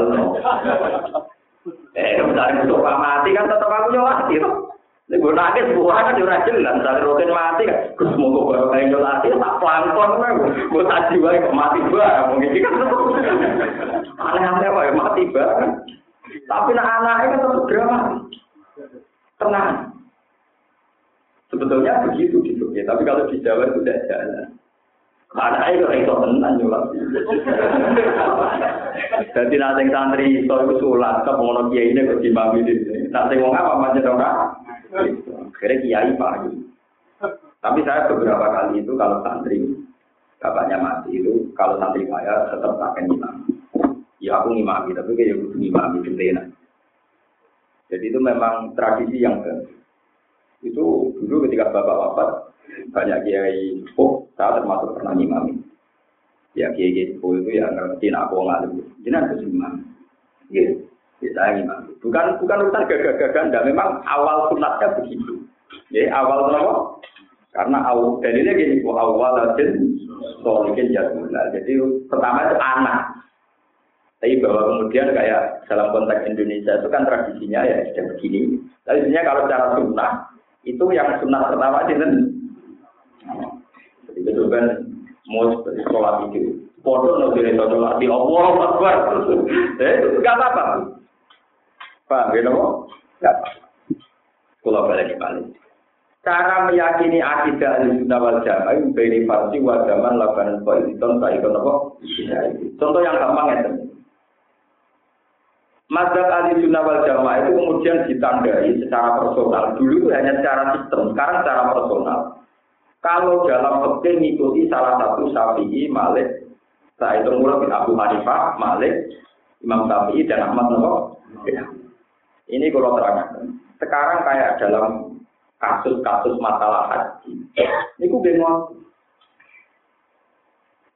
Eh, misalnya untuk mati kan tetap aku nyolati tuh. Ini gue nangis, gue kan juga jelas. Misalnya rutin mati kan, gue semoga baru kayak nyolati, tak pelangkon gue. Gue tak jiwa kok mati bareng. Mungkin kan aneh-aneh wae mati bareng. Tapi nak anaknya kan tetap drama. Tenang. Sebetulnya begitu gitu ya, tapi kalau di Jawa itu tidak jalan. Karena itu itu tenan nyulat. Jadi nanti santri itu itu sulat ke pengono kiai ini ke di sini. Nanti mau apa macam orang? Kira kiai pagi. Tapi saya beberapa kali itu kalau santri bapaknya mati itu kalau santri saya tetap akan imam. Ya aku ngimami tapi kayak butuh ngimami gentena. Jadi itu memang tradisi yang itu dulu ketika bapak wafat banyak kiai sepuh saya termasuk pernah ngimami. Ya kiai kiai sepuh itu ya ngerti aku ngalim. Jangan harus imam. Gitu. Kita ngimami. Bukan bukan urusan gagah-gagahan. Memang awal sunatnya begitu. Ya awal kenapa? Karena awal dalilnya gini, awal aja solikin jadula. Jadi pertama itu anak. Tapi bahwa kemudian kayak dalam konteks Indonesia itu kan tradisinya ya sudah begini. Tapi sebenarnya kalau cara sunnah itu yang sunnah pertama itu jadi itu kan mau seperti sholat itu. Foto no jadi sholat di Allah Akbar. Eh nggak apa-apa. Pak, gitu kok? Nggak apa. Kalau balik balik. Cara meyakini akidah al-sunnah wal jamaah itu beri farsi wa zaman labanan tak ikut apa? Contoh yang gampang ya Mazhab ahli sunnah wal jamaah itu kemudian ditandai secara personal. Dulu hanya secara sistem, sekarang secara personal. Kalau dalam fikih mengikuti salah satu Syafi'i, Malik, saya itu mulai Abu Hanifah, Malik, Imam Syafi'i dan Ahmad Nawawi. Ya. Ini kalau terangkan. Sekarang kayak dalam kasus-kasus masalah haji. Ini ku bingung.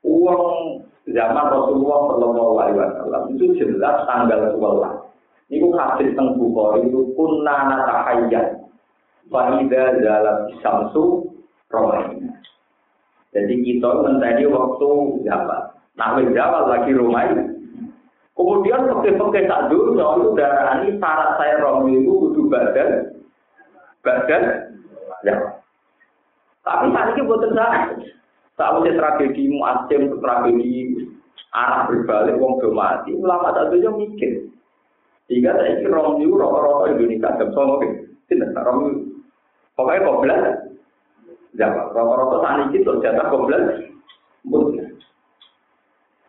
Uang zaman Rasulullah Shallallahu Alaihi Wasallam itu jelas tanggal 12. Ini ku hadis tentang Bukhari itu kunna natahayyan. Fa'idha zalat samsu romaina. Jadi kita mencari waktu zaman. Nah, zaman lagi romaina. Kemudian pakai-pakai tak dulu, itu darah ini syarat saya romi itu kudu badan badan ya. Tapi saat ini buat Tahu tragedi muasim, tragedi arah berbalik, wong do mati. Ulama tak tuh mikir. Jika saya ini rom itu rokok-rokok Indonesia jam solo tidak rom pokoknya koblas. Ya, rokok-rokok saat ini tuh jatah koblas.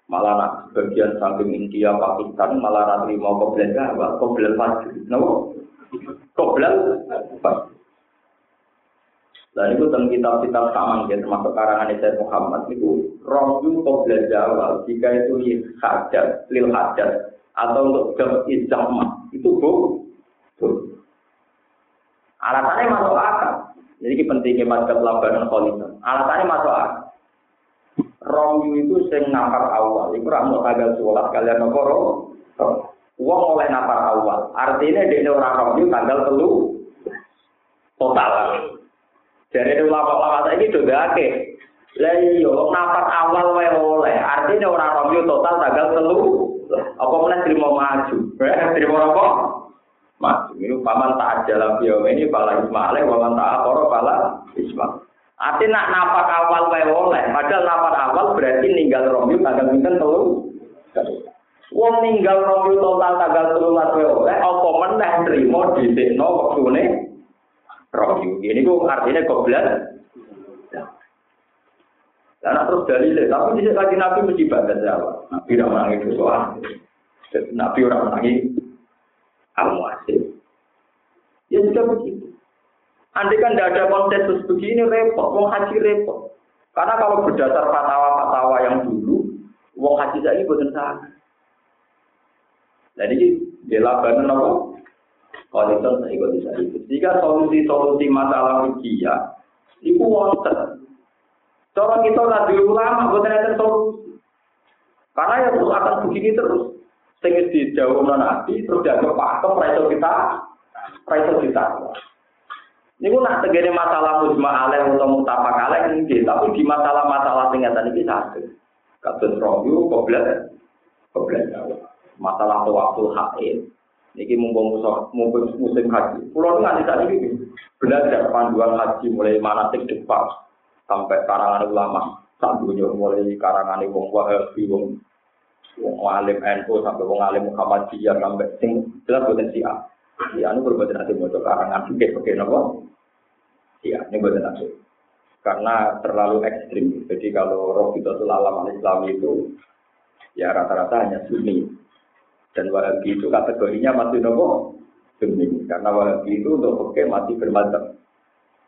Malah nak bagian samping India, Pakistan, malah nanti mau koblas apa? Koblas maju. Kenapa? Koblas dan itu tentang kitab-kitab saman ya termasuk karangan Sayyid Muhammad itu rohyu koblas Jawa jika itu hajat, lil hajat atau untuk jam ijamah itu bu. Alasannya masuk akal. Jadi pentingnya mazhab labanan kholidah. Alasannya masuk akal. Rohyu itu sing nafar awal. Itu ramu tanggal sholat kalian nopo Uang oleh nafar awal. Artinya dia orang rohyu tanggal telu total. Jadi ulama-ulama saya ini juga ake. Lah iya, nafas awal wae oleh. Artinya orang romyo total tanggal telu. Apa mana terima maju? terima apa? Maju. Ini paman tak jalan bio ini pala Ismail, paman tak apa pala Ismail. Artinya nak nafas awal wae oleh. Padahal nafas awal berarti ninggal romyo tanggal pinten telu. Wong ninggal romyo total tanggal telu wae oleh. Apa meneh terima di sini rohyu. Ini kok artinya koblat. Nah, terus dalilnya, tapi di lagi Nabi mesti baca Jawa. Nabi tidak menangi doa. Nabi orang menangi al-muasib. Ya sudah begitu. Andai kan tidak ada konsensus begini repot, mau haji repot. Karena kalau berdasar fatwa-fatwa yang dulu, wong haji saya ini bukan sana. Jadi, dia lakukan apa? Kualitas saya ikut bisa ikut. Jika solusi-solusi masalah rugia, itu wonten. Cara kita nabi ulama, bukan ada solusi. Karena ya terus akan begini terus. Sehingga di jauh nabi, terus dianggap pakem, raiso kita, raiso kita. Ini pun nak tegene masalah mujma alaih atau mutapak alaih ini, tapi di masalah-masalah tingkatan ini satu. Kasus rohyu, koblet, koblet Masalah tawaful haid, Niki mumpung mumpung musim haji. Pulau nggak bisa ini belajar panduan haji mulai mana tik depan sampai karangan ulama. Sambunya mulai karangan wong wahabi wong wong alim NU sampai wong alim Muhammadiyah sampai sing jelas A. Ya anu berbuat nanti mau karangan oke oke nopo. Iya, ini buat nafsu. Karena terlalu ekstrim. Jadi kalau roh itu alam Islam itu ya rata-rata hanya sunni. Dan wahabi itu kategorinya masih nopo sunni. Karena wahabi itu untuk oke masih bermacam.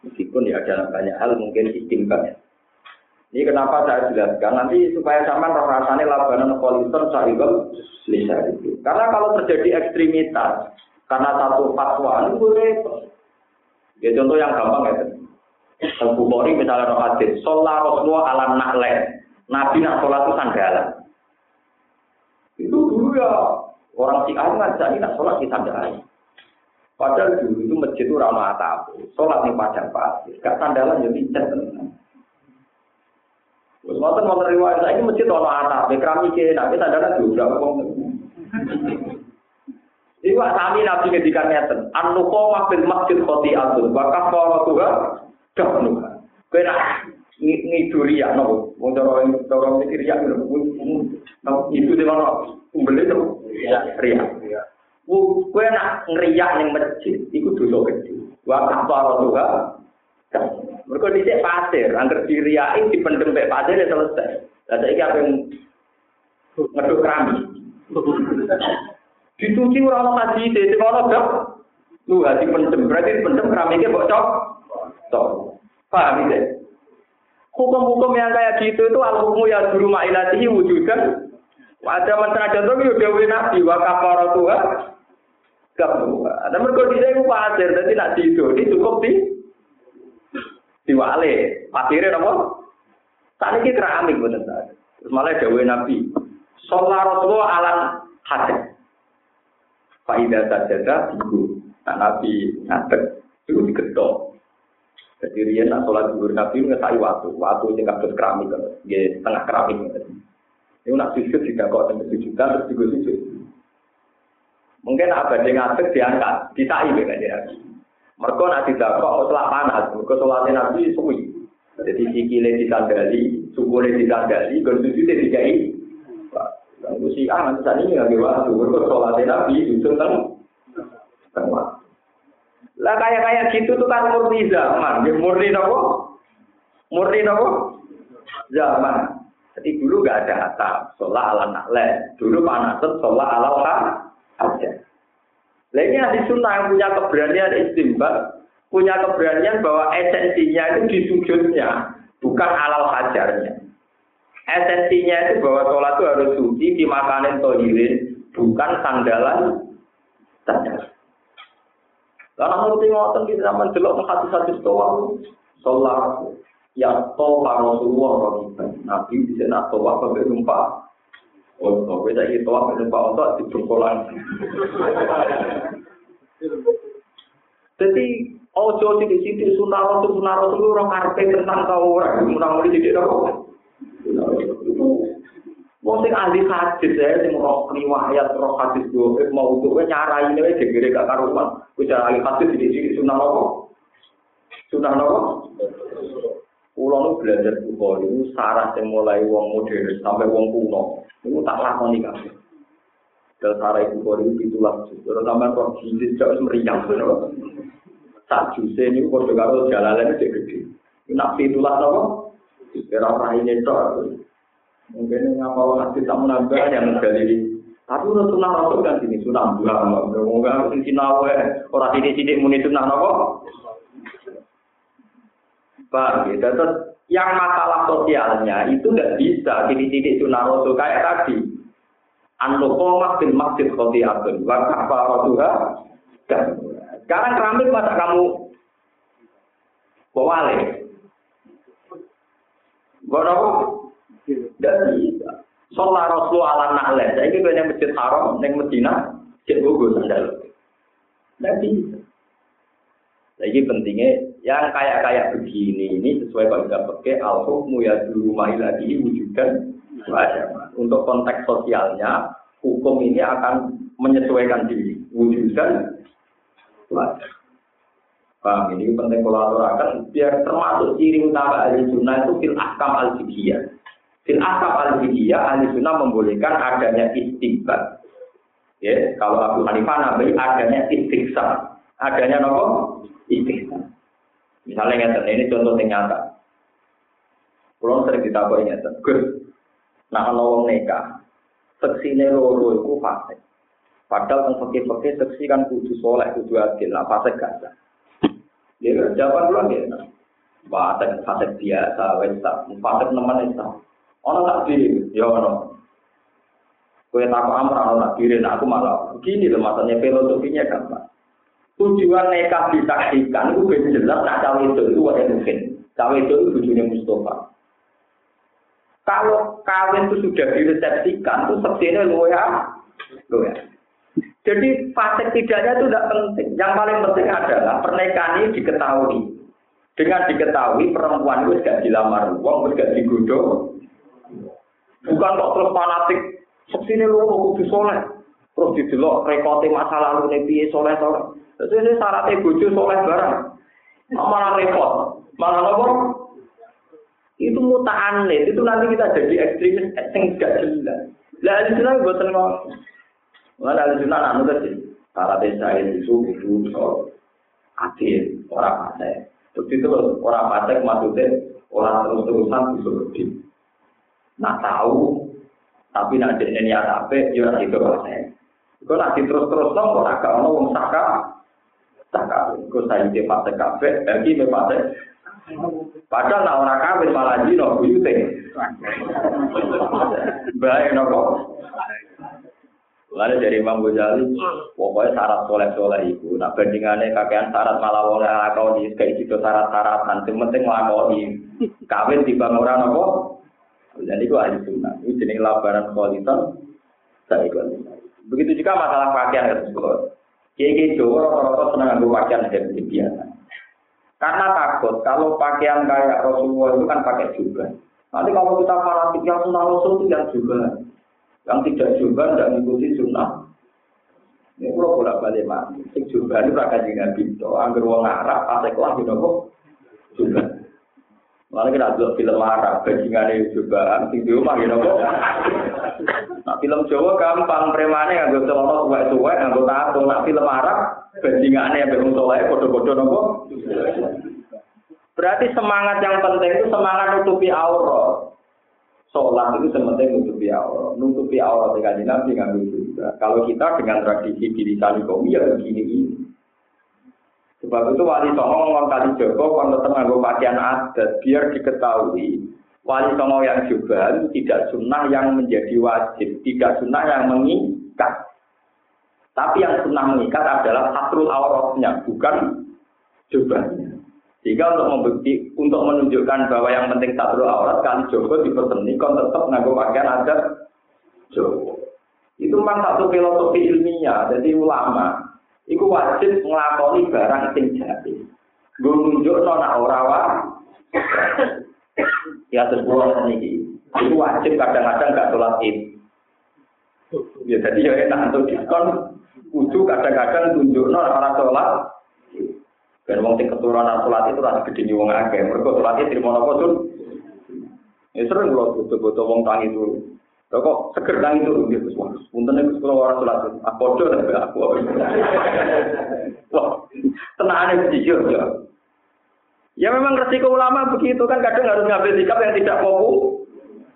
Meskipun ya dalam banyak hal mungkin istimbat. Ini kenapa saya jelaskan nanti supaya sama rasanya labanan politon sahibal lisa itu. Karena kalau terjadi ekstremitas karena satu fatwa itu boleh. Ya contoh yang gampang ya. Teng Bukhari misalnya roh hadis, sholat Rasulullah ala nakle. Nabi nak sholat itu sandalan. Itu dulu ya orang si ngajak nak sholat di sandalan. Padahal dulu itu masjid itu ramah atap, sholat di padang pasir, gak sandalan jadi ya tenang. Terus mau riwayat saya ini masjid ono atap, keramik nanti sandalan juga kok. Iku sami nabi ngedikan ngeten, an-nuqamah bil masjid khati'atun wa kafaratuha dafnuha. Kowe nak ngiduri ya nopo, wong cara cara mikir ya nopo itu di mana umbele to? Ya, ria. Kowe nak ngriyak ning masjid, iku dosa gede. Wa kafaratuha mereka dicek pasir, angker diriai dipendem mek pasir ya selesai. Lah saiki apa yang ngeduk keramik. Dicuci ora ono kaji sing ono dok. Lu hati pendem, berarti pendem keramiknya bocor. Tok. Paham ya? Hukum-hukum yang kayak gitu itu al-hukmu ya guru ma'ilatihi wujudan. Ada mantra contoh yo dewe nabi wa kafaratuha kafuha. Ada mergo dise ku pasir, dadi nak dido, ini cukup di diwale. Pasire napa? Saniki keramik boten Terus malah dewe nabi. Sholat Rasulullah alam hadis. Faidah sajadah tigu. Nah, Nabi ngadek itu digetok. Jadi dia nak sholat zuhur Nabi ngesai waktu, waktu yang kados keramik, setengah keramik. Ini nak sujud tidak kok sampai sujudan terus juga sujud. Mungkin apa dia ngadek diangkat, disai beda dia. Mereka nak tidak kok setelah panas, mereka sholatnya Nabi suwi. Jadi sikile ditandali, sukule ditandali, dan sujudnya dikai. Lalu si ah nanti saat ini lagi waktu, mereka sholatnya Nabi sujud teng tengah. Lah kayak kayak gitu tuh kan murni zaman, ya, murni nopo, murni nopo zaman. Dulu gak ada atap, sholat ala nakle. Dulu panasan sholat ala aja. Lah ini ahli sunnah yang punya keberanian istimbat, punya keberanian bahwa esensinya itu di sujudnya, bukan alal hajarnya. Esensinya itu bahwa sholat itu harus suci, dimakanin tohirin, bukan sandalan sandalan. Karena ngerti ngoten di zaman delok hadis-hadis toa sholat ya toa Rasulullah Rasulullah Nabi bisa nak toa sampai numpak. Oh, toa beda itu toa sampai numpak untuk dibengkolan. Jadi ojo di sini sunah rasul sunah rasul orang karpe tentang kau orang menang muli tidak apa. Wong sing ahli hadis ya, sing roh riwayat roh hadis do mau untuk nyarai ini wis gegere gak karuan. Kuwi ahli hadis di sini sunah apa? Sunah apa? Kulo nu belajar Bukhari itu sarah sing mulai wong modern sampai wong kuno. Iku tak lakoni kabeh. Dan sarah Bukhari itu itulah terus sampean roh hadis jauh meriang. Tak juse ini kode karo jalalan itu gede. Nak itulah apa? Kira ini tok. Mungkin ngapal hati tak menambah yang dari tapi udah sunnah rasul kan sini sunnah dua, di sini orang sini sini muni sunnah nopo. Pak, gitu. Terus yang masalah sosialnya itu nggak bisa sini sunnah rasul kayak tadi. Anu komak bin masjid abdul, apa rasulha. Sekarang keramik masa kamu bawa? Bawa tidak bisa. Sholat Rasul ala nahle. Saya ini kena masjid haram, neng Medina, cek gugus sandal. Tidak bisa. Lagi pentingnya yang kayak-kayak begini ini sesuai kita pakai al hukmu ya dulu lagi wujudkan untuk konteks sosialnya hukum ini akan menyesuaikan diri wujudkan Paham ini penting kolaborasi biar termasuk ciri utama ahli sunnah itu fil ahkam al fiqhiyah. Fil akab al ahli sunnah membolehkan adanya istighfar. Ya, kalau Abu Hanifah nabi adanya istighfar. Adanya nopo? Istighfar. Misalnya ngeten, ini contoh yang nyata. Kalau sering ditakoi ngeten, Gus, nah kalau wong nikah, seksine loro iku fasik. Padahal yang fakir-fakir seksi kan kudu soleh, kudu adil, nah fasik gak ada. Dia jawaban pulang dia, fasik fasik biasa, wes tak, fasik nemen itu. Ono tak diri, ya ono. Kue takut amrah, ono tak diri, nah aku malah begini loh, maksudnya filosofinya gampang. Tujuan nikah disaksikan itu beda jelas, nah cawe itu itu ada mungkin. Cawe itu itu tujuannya Mustafa. Kalau kawin itu sudah diresepsikan, itu sepertinya lu ya, lu ya. Jadi fase tidaknya itu tidak penting. Yang paling penting adalah pernikahan ini diketahui. Dengan diketahui perempuan itu gak dilamar uang, gak digodok. Bukan kok terus fanatik. Seperti lu kudu soleh. Terus didelok rekote masa lalu nih piye soleh. Terus ini syaratnya bojo soleh barang. Malah repot. Malah apa? Itu muta'anid. Itu nanti kita jadi ekstremis yang gak jelas. Lah di sana buat ngomong. Mana muda sih. Syaratnya saya itu itu soal adil orang pasek. Terus itu orang pasek maksudnya orang terus-terusan bisa berdiri. Nah tahu, tapi nak jadi niat apa, ya itu pasek. Kalau nanti terus-terus nong, kalau agak ono wong saka. Kalau saya di fase kafe, lagi di fase. Padahal nak orang kawin malah jino buyute. Baik nopo. Lalu dari Imam Ghazali, pokoknya syarat soleh-soleh itu. Nah bandingannya kakean syarat malah wong lakoni, kayak gitu syarat-syaratan. Yang penting lakoni. Kawin tiba orang nopo. Dan itu ahli sunnah. Itu jenis labaran kualitas. Saya ikut. Begitu juga masalah pakaian ya Kiai Jawa rata-rata senang ngambil pakaian yang biasa. Karena takut kalau pakaian kayak Rasulullah itu kan pakai juga. Nanti kalau kita fanatik yang sunnah Rasul itu yang juga. Yang tidak juga tidak mengikuti sunnah. Ini kalau bolak balik mati. Sing juga itu rakyat dengan pintu. Angger wong Arab, pasek lah gitu kok. Juga. Malah kita lihat film Arab, bajingan juga, sing di rumah gitu kok. Nah, film Jawa gampang, premane nganggo celana suwek-suwek, nganggo tato. Nah, film Arab, bajingane ambek wong soleh padha-padha nopo? Berarti semangat yang penting itu semangat nutupi aurat. Sholat itu sementing nutupi aurat. Nutupi aurat dengan Nabi ngambil juga. Kalau kita dengan tradisi diri kami ya begini ini. Sebab itu wali songo ngomong kali Joko kalau nganggo pakaian adat biar diketahui wali songo yang juga tidak sunnah yang menjadi wajib, tidak sunnah yang mengikat. Tapi yang sunnah mengikat adalah satrul auratnya, bukan jubahnya. Jika untuk membukti, untuk menunjukkan bahwa yang penting satrul aurat, kali Joko diperseni, kon tetap nganggo pakaian adat Joko. Itu memang satu filosofi ilmiah, jadi ulama. Iku wajib ngelakoni barang sing jadi. Gue nunjuk nona ora Ya terus pulau ini. Itu wajib kadang-kadang gak sholat id. Ya jadi ya enak untuk diskon. Kudu kadang-kadang tunjuk orang sholat. Dan wong sing keturunan sholat itu rasa gede wong akeh. Mereka sholat id terima nopo tuh. Ya sering kalau butuh-butuh wong tangi dulu. Lho kok seger tangi dulu gitu semua. Punten itu kalau orang sholat aku udah nabi aku. Wah, tenangnya jujur ya. Ya memang resiko ulama begitu kan kadang harus ngambil sikap yang tidak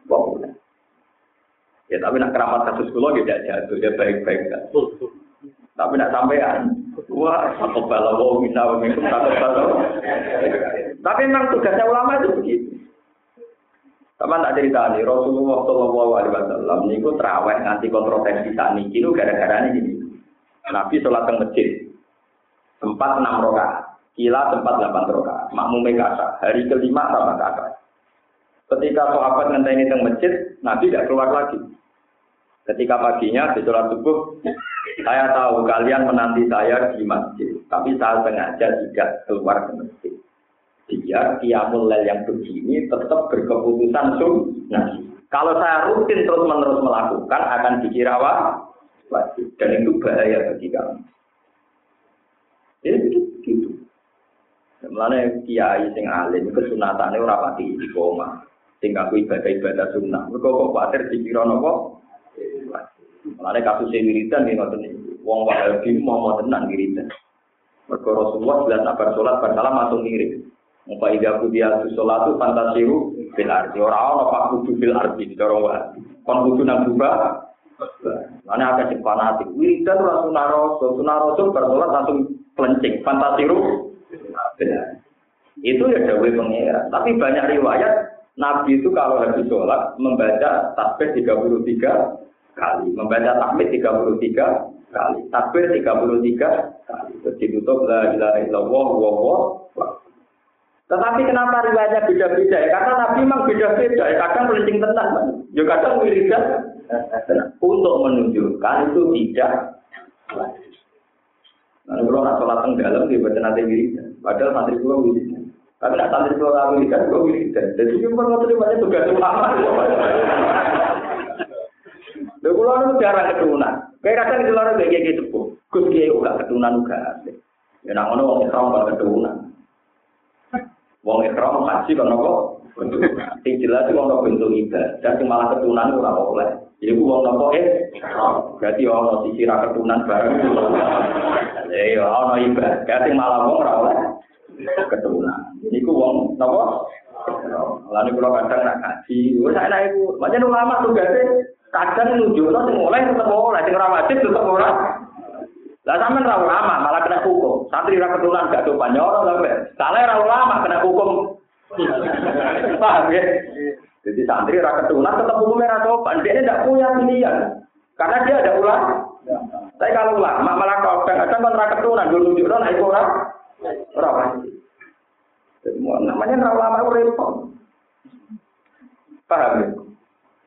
populer. Ya tapi nak keramat kasus kulo tidak jatuh ya baik-baik kan. Tapi nak sampean, wah bala wong mengikut satu bala. Tapi memang tugasnya ulama itu begitu. Sama tak cerita nih, Rasulullah Shallallahu Alaihi Wasallam ini ikut terawih nanti kontroversi saat ini, itu gara-gara ini. Nabi sholat ke masjid, sempat enam rokaat. Kila tempat delapan rokaat. Makmum kata. Hari kelima sama kata. Ketika sahabat ngenteni teng masjid, Nabi tidak keluar lagi. Ketika paginya di sholat subuh, saya tahu kalian menanti saya di masjid, tapi saya sengaja tidak keluar ke masjid. Dia kiamul lel yang begini tetap berkeputusan sunnah. Kalau saya rutin terus menerus melakukan akan dikira wajib dan itu bahaya bagi kamu. Jadi gitu. Mulane kiai sing alim kesunatane ora pati di koma. Sing aku ibadah-ibadah sunnah. Mergo kok kuwatir dikira napa? Mulane kasus wiridan nih ngoten iki. Wong Wahabi mau mau tenan wiridan. Mergo Rasulullah jelas sabar salat bar salam langsung Muka ida kudia tu sholatu fantasiru fil ardi. Orang orang pak kudu fil ardi di dorong wa. Kon kudu nang buka. Mana sing fanatik. Wiridan rasul, sunah rasul bersolat langsung pelencing. Fantasiru. Itu ya dawe pengira. Tapi banyak riwayat Nabi itu kalau habis sholat membaca tasbih 33 kali, membaca tahmid 33 kali, takbir 33 kali. Terus ditutup la ilaha illallah wa tetapi kenapa riwayatnya beda-beda ya? Karena Nabi memang beda-beda ya. Kadang melincing tenang, ya kadang wiridan. Untuk menunjukkan itu tidak Nah, kalau nak sholat tenggelam, dia baca nanti wiridan. Padahal santri gua wiridan. Tapi nak santri gua wiridan, gua wiridan. Jadi itu pernah terima tugas utama. Lha kula nu jarang keturunan. Kayak kadang di luar kayak gitu sepuh. Gus kiai uga keturunan uga. Ya nak ngono wong kan keturunan. Wong ikram haji kan apa? Sing jelas wong kok bentuk ibadah, sing malah keturunan ora oleh. Jadi wong nopo eh berarti ono sisi ra keturunan bareng. Ya ono ibadah, sing malah wong ora oleh keturunan. Niku wong napa? Lalu kalau kadang nak kaji, wes enak ibu, macam ulama tugasnya kadang nunjukno sing oleh tetep oleh, sing ora wajib tetep ora. Lah sampean ra ulama malah kena hukum. Santri ra keturunan gak sopan nyoro lho, Salah ra ulama kena hukum. Paham ya? Jadi santri ra keturunan tetap hukumnya ra sopan. Dia tidak punya pilihan. Karena dia ada ulama. Tapi kalau ulama malah kau kadang kan ra keturunan dulu nunjukno nek ora ora wajib. Namanya ra ulama repot. Paham ya?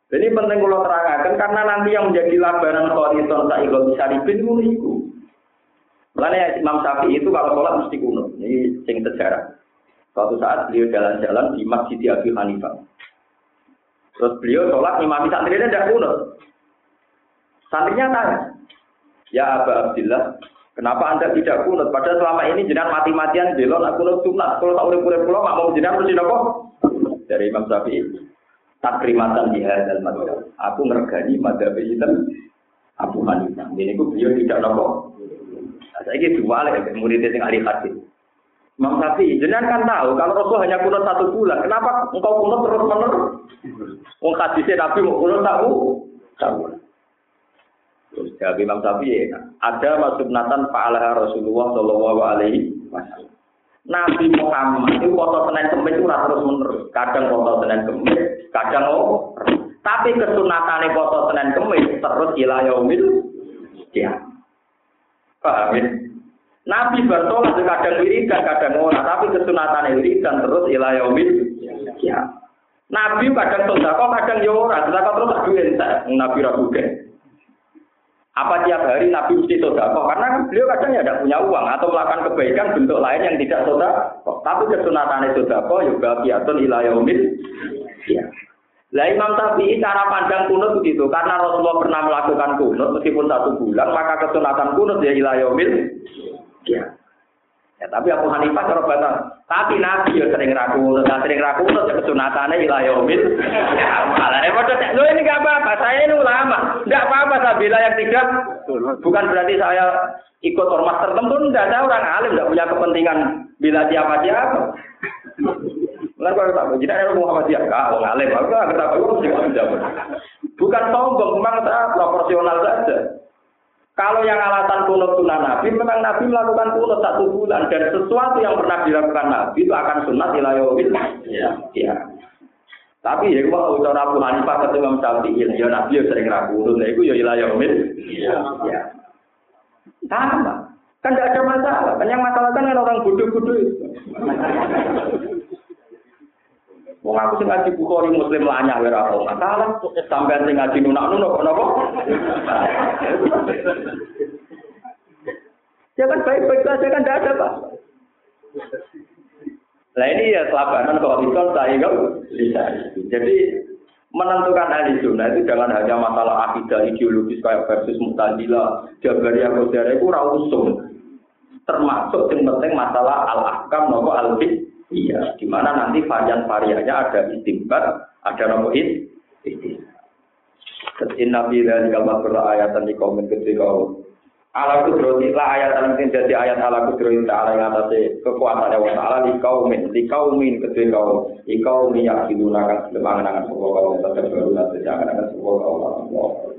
Jadi penting kalau terangkan karena nanti yang menjadi labaran ikut bisa ribin itu. Makanya Imam Syafi'i itu kalau sholat mesti kuno. Ini sing sejarah. Suatu saat beliau jalan-jalan di Masjid Abi Hanifah. Terus beliau sholat imam santrinya tidak kuno. Santrinya tanya, Ya Aba Abdillah, kenapa anda tidak kunut? Padahal selama ini jenengan mati-matian belon aku kunut sunat. Kalau tak urip-urip pulau, mau jenengan mesti nopo? Dari Imam Syafi'i takrimatan di hadal madhab. Aku ngergani madhab itu Abu Hanifah. Ini aku beliau tidak nopo. Nah, saya ini dua ya, murid yang ahli hadis. Imam Syafi'i, jenengan kan tahu kalau Rasul hanya kunut satu bulan, kenapa engkau kunut terus menerus? Wong hadisnya Nabi mau kunut tahu, tahu. Terus Imam Syafi'i, ada masuk natan fa'alaha Rasulullah Shallallahu Alaihi Wasallam. Nabi Muhammad itu foto Senin Kemis itu terus menerus. Kadang foto Senin Kemis, kadang oh. Tapi kesunatan foto Senin Kemis terus ilayomil ya. Paham ya? Nabi bertolak kadang wiridan, kadang ora, tapi kesunatan wiridan terus ilayomil ya. Nabi kadang sodako, kadang yora, sodako terus tak duit, Nabi ragu apa tiap hari Nabi mesti sodako? Karena beliau kadang ya tidak punya uang atau melakukan kebaikan bentuk lain yang tidak sodako. Tapi kesunatan sodako juga biatun ilayomil. Ya. Lah Imam Syafi'i cara pandang kunut begitu karena Rasulullah pernah melakukan kunut meskipun satu bulan maka kesunatan kunut ya ilayomil. Ya. Ya, tapi Abu Hanifah cara batas. Tapi Nabi ya sering ragu, nah, sering ragu ya kesunatannya ilah yaumil. Ya, malah repot. Lo ini gak apa-apa, saya ini ulama. Enggak apa-apa saya bila yang tidak. Bukan berarti saya ikut ormas tertentu, enggak. Saya orang alim, enggak punya kepentingan bila siapa Lalu kalau tak begini, ada Muhammad siapa? Ah, orang alim. Aku enggak kenapa, Bukan sombong, memang saya proporsional saja. Kalau yang alasan kunut sunnah Nabi, memang Nabi melakukan kunut satu bulan dan sesuatu yang pernah dilakukan Nabi itu akan sunat ilayawil. Ya. ya. Tapi ya kalau ucara Abu Hanifah ketemu Imam Syafi'i, ya Nabi ya sering ragu ya itu ya ilayawil. Ya. ya. Sama. Kan tidak ada masalah. Kan yang masalah kan orang bodoh-bodoh Wong aku sing ngaji Bukhari Muslim lanya ora ora masalah. Sampeyan sing ngaji nunak-nunak napa? Ya kan baik-baik saja kan tidak ada pak. Nah ini ya selabanan kalau itu saya bisa. Jadi menentukan ahli sunnah itu jangan hanya masalah akidah ideologis kayak versus mutazila, jabariyah, qadariyah itu rausum. Termasuk yang penting masalah al-ahkam nopo al-fiqh Iya, di mana nanti varian-variannya ada istimbat, ada nopo it, Inna fi dzalika ayatan di komen ketika ala kudroti la ayat sing dadi ayat ala kudroti ta'ala ing atase kekuatan Allah taala di di kaumin kedhe kaum. Di kaum yang diluna kan semangan sapa kaum tetep baru nanti jangan kan sapa kaum